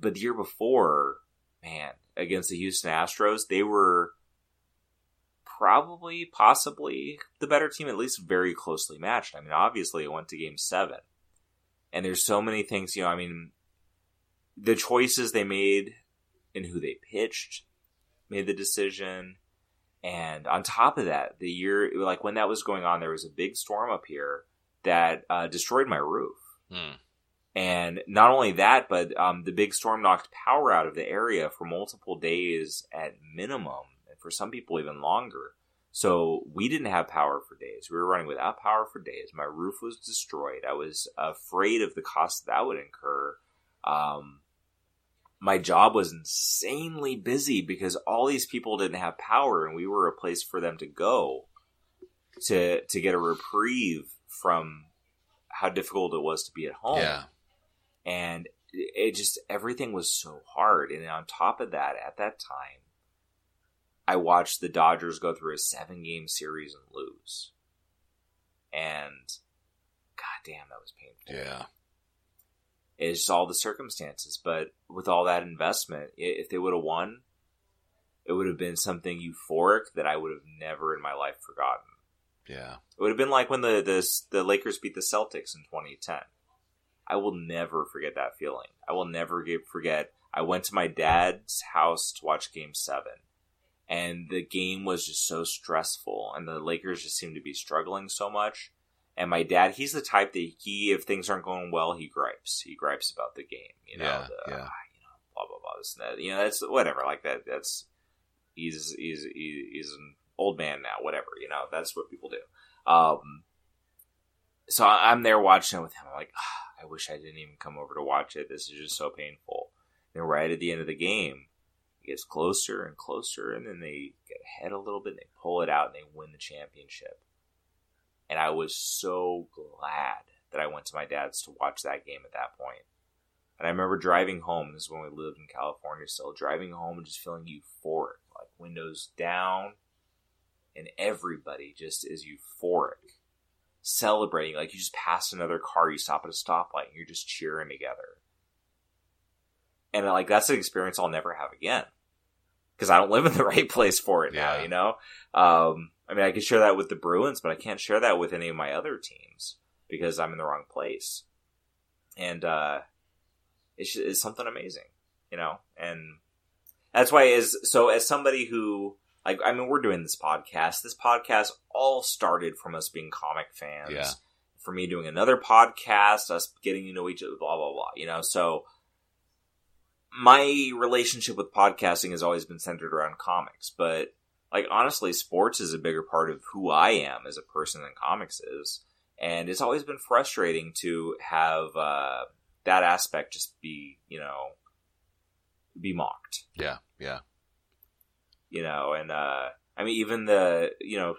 But the year before, man, against the Houston Astros, they were probably, possibly the better team, at least very closely matched. I mean, obviously, it went to game seven. And there's so many things, you know, I mean, the choices they made and who they pitched made the decision. And on top of that, the year, like when that was going on, there was a big storm up here that uh, destroyed my roof. Hmm. And not only that, but um, the big storm knocked power out of the area for multiple days at minimum, and for some people even longer. So we didn't have power for days. We were running without power for days. My roof was destroyed. I was afraid of the cost that would incur. Um, my job was insanely busy because all these people didn't have power, and we were a place for them to go to to get a reprieve from how difficult it was to be at home Yeah. and it just everything was so hard and on top of that at that time i watched the dodgers go through a seven game series and lose and god damn that was painful Yeah. It's just all the circumstances but with all that investment if they would have won it would have been something euphoric that i would have never in my life forgotten Yeah. it would have been like when the, the the Lakers beat the Celtics in 2010. I will never forget that feeling. I will never get, forget. I went to my dad's house to watch Game Seven, and the game was just so stressful, and the Lakers just seemed to be struggling so much. And my dad, he's the type that he, if things aren't going well, he gripes. He gripes about the game. You know, Yeah, the, yeah. "Ah, you know, blah blah blah. This and that. You know, that's whatever. Like that. That's he's he's he's an old man now. Whatever. You know, that's what people do. Um, so I'm there watching it with him. I'm like, "Ah, I wish I didn't even come over to watch it. This is just so painful. And right at the end of the game, it gets closer and closer, and then they get ahead a little bit, and they pull it out, and they win the championship. And I was so glad that I went to my dad's to watch that game at that point. And I remember driving home. This is when we lived in California still. Driving home and just feeling euphoric, like windows down, and everybody just is euphoric, celebrating. Like you just pass another car, you stop at a stoplight, and you're just cheering together. And like that's an experience I'll never have again because I don't live in the right place for it now. You know, um, I mean, I could share that with the Bruins, but I can't share that with any of my other teams because I'm in the wrong place. And uh, it's, it's something amazing, you know. And that's why, as so as somebody who like, I mean, we're doing this podcast. This podcast all started from us being comic fans. Yeah. For me doing another podcast, us getting to know each other, blah blah blah. You know, so my relationship with podcasting has always been centered around comics, but like honestly, sports is a bigger part of who I am as a person than comics is, and it's always been frustrating to have uh, that aspect just be you know be mocked. Yeah, yeah, You know, and uh, I mean even the you know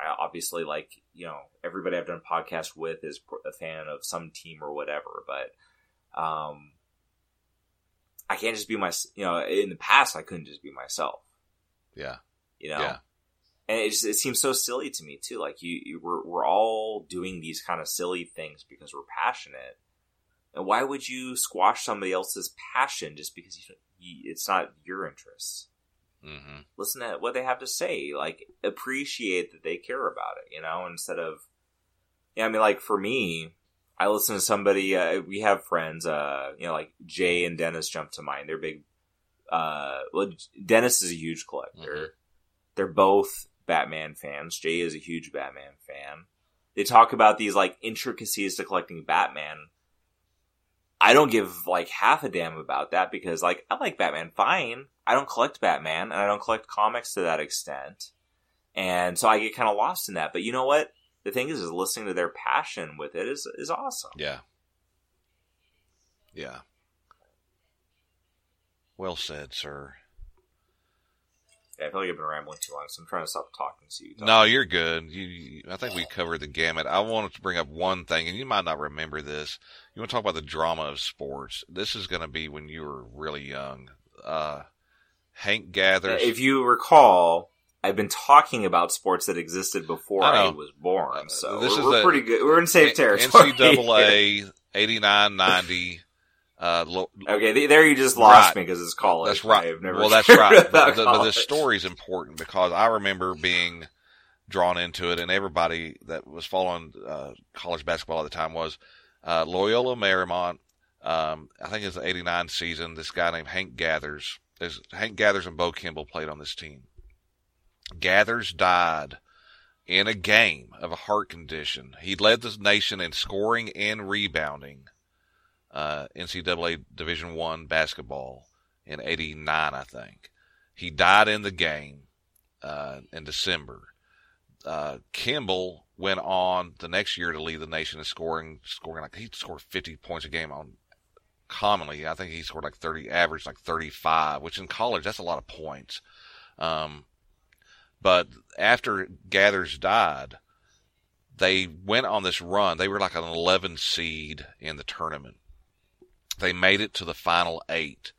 I obviously like you know everybody I've done podcasts with is a fan of some team or whatever, but um, I can't just be my you know in the past I couldn't just be myself. yeah, you know? Yeah. and it just it seems so silly to me too like you, you we're, we're all doing these kind of silly things because we're passionate. And why would you squash somebody else's passion just because you, you, it's not your interests? Hmm listen to what they have to say like appreciate that they care about it you know instead of yeah i mean like for me i listen to somebody uh, we have friends uh you know like jay and dennis jump to mind. They're big uh well dennis is a huge collector they're both batman fans jay is a huge batman fan they talk about these like intricacies to collecting batman I don't give like half a damn about that because like I like Batman fine. I don't collect Batman and I don't collect comics to that extent. And so I get kind of lost in that. But you know what? The thing is is listening to their passion with it is is awesome. yeah, yeah. Well said, sir. Yeah, I feel like I've been rambling too long, so I'm trying to stop talking to you talk. No, you're good. You, you, I think we covered the gamut. I wanted to bring up one thing, and you might not remember this. You want to talk about the drama of sports? This is going to be when you were really young. Uh, Hank Gathers. If you recall, I've been talking about sports that existed before I I, was born, so This we're, is we're the- pretty good. We're in safe territory. NCAA 89 90. Uh, lo- Okay, th- there you just lost Right. me because it's college. That's right. I've never well, that's right. But the, but college. story is important because I remember being drawn into it, and everybody that was following uh, college basketball at the time was uh, Loyola Marymount. Um, I think it's the '89 season. This guy named Hank Gathers. There's, Hank Gathers and Bo Kimble played on this team. Gathers died in a game of a heart condition. He led the nation in scoring and rebounding uh, NCAA Division One basketball in '89, I think. He died in the game uh, in December. Uh, Kimble went on the next year to lead the nation in scoring, scoring like he scored 50 points a game on commonly. I think he scored like 30, average like 35, which in college that's a lot of points. Um, but after Gathers died, they went on this run. They were like an 11 seed in the tournament. They made it to the final eight.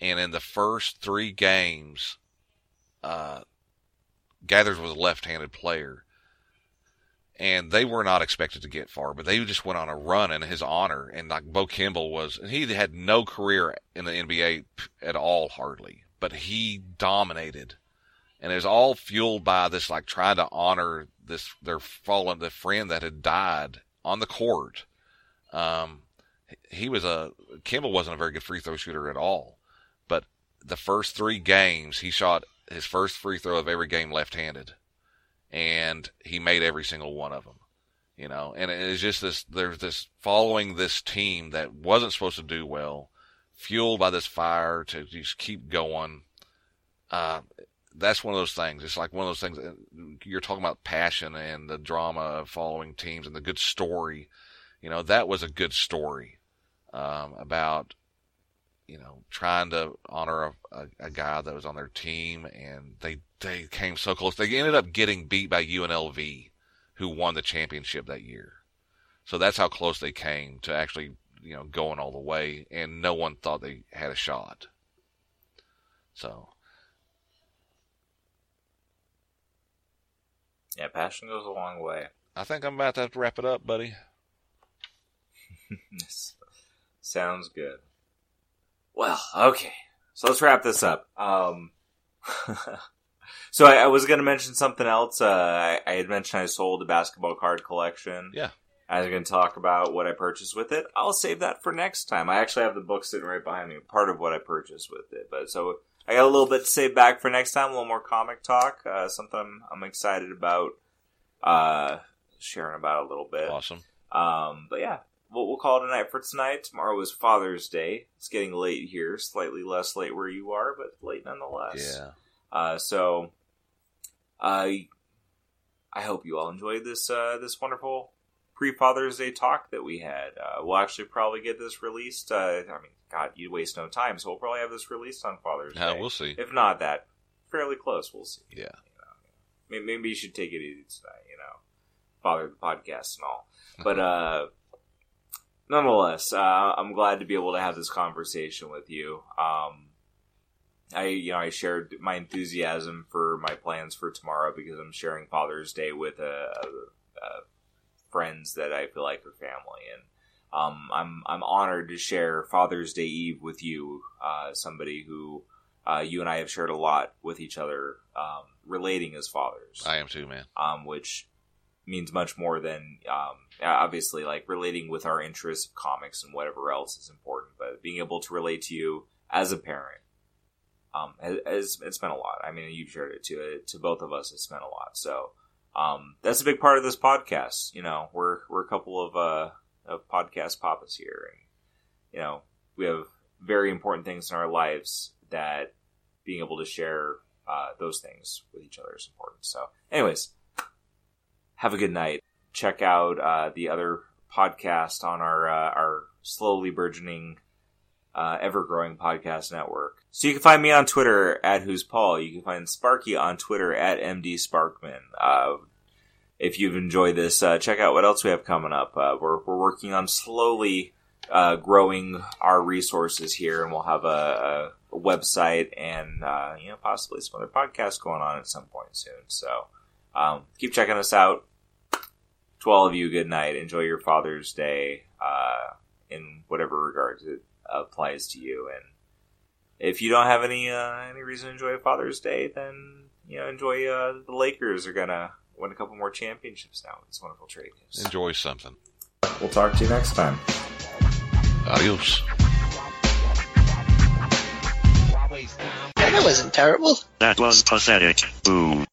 And in the first three games, uh, Gathers was a left-handed player. And they were not expected to get far, but they just went on a run in his honor. And like Bo Kimble was, he had no career in the NBA at all, hardly, but he dominated and it was all fueled by this like trying to honor this their fallen the friend that had died on the court. Um, he was a Kimble wasn't a very good free throw shooter at all, but the first three games he shot his first free throw of every game left-handed, and he made every single one of them. You know, and it's just this there's this following this team that wasn't supposed to do well, fueled by this fire to just keep going. Uh, that's one of those things. It's like one of those things. uh, You're talking about passion and the drama of following teams and the good story. You know, that was a good story um, about you know trying to honor a, a, a guy that was on their team, and they they came so close. They ended up getting beat by UNLV, who won the championship that year. So that's how close they came to actually you know going all the way, and no one thought they had a shot. So. yeah, passion goes a long way. I think I'm about to have to wrap it up, buddy. Sounds good. Well, okay. So let's wrap this up. Um, So I, I was going to mention something else. Uh, I, I had mentioned I sold a basketball card collection. Yeah. I was going to talk about what I purchased with it. I'll save that for next time. I actually have the book sitting right behind me, part of what I purchased with it. But so I got a little bit to save back for next time, a little more comic talk, uh, something I'm, I'm excited about uh, sharing about a little bit. Awesome. Um, but yeah, we'll, we'll call it a night for tonight. Tomorrow is Father's Day. It's getting late here, slightly less late where you are, but late nonetheless. Yeah. Uh, so, I I hope you all enjoyed this uh, this wonderful pre Father's Day talk that we had. Uh, we'll actually probably get this released. Uh, I mean, God, you waste no time, so we'll probably have this released on Father's Yeah, Day. we'll see. If not that, fairly close. We'll see. Yeah. Maybe, maybe you should take it easy tonight. You know, father the podcast and all. But uh, nonetheless, uh, I'm glad to be able to have this conversation with you. Um, I, you know, I shared my enthusiasm for my plans for tomorrow because I'm sharing Father's Day with a, a, a friends that I feel like are family, and um, I'm I'm honored to share Father's Day Eve with you, uh, somebody who uh, you and I have shared a lot with each other, um, relating as fathers I am too, man. um, which means much more than um, obviously like relating with our interests comics and whatever else is important. But being able to relate to you as a parent um, has, it's meant a lot. I mean, you've shared it to to both of us. It's meant a lot. So um, that's a big part of this podcast. You know, we're we're a couple of uh, of podcast papas here, and you know, we have very important things in our lives that being able to share uh, those things with each other is important. So, anyways, have a good night. Check out uh, the other podcast on our uh, our slowly burgeoning, uh, ever growing podcast network. So you can find me on Twitter at Who's Paul. You can find Sparky on Twitter at MD Sparkman. Uh, if you've enjoyed this, uh, check out what else we have coming up. Uh, we're we're working on slowly uh, growing our resources here, and we'll have a, a website and uh, you know possibly some other podcasts going on at some point soon. So um, keep checking us out. To all of you, good night. Enjoy your Father's Day uh, in whatever regards it applies to you. And if you don't have any uh, any reason to enjoy Father's Day, then you know enjoy uh, the Lakers are gonna win a couple more championships now. It's wonderful trade news. Enjoy something. We'll talk to you next time. Adios. That wasn't terrible. That was pathetic. Boo.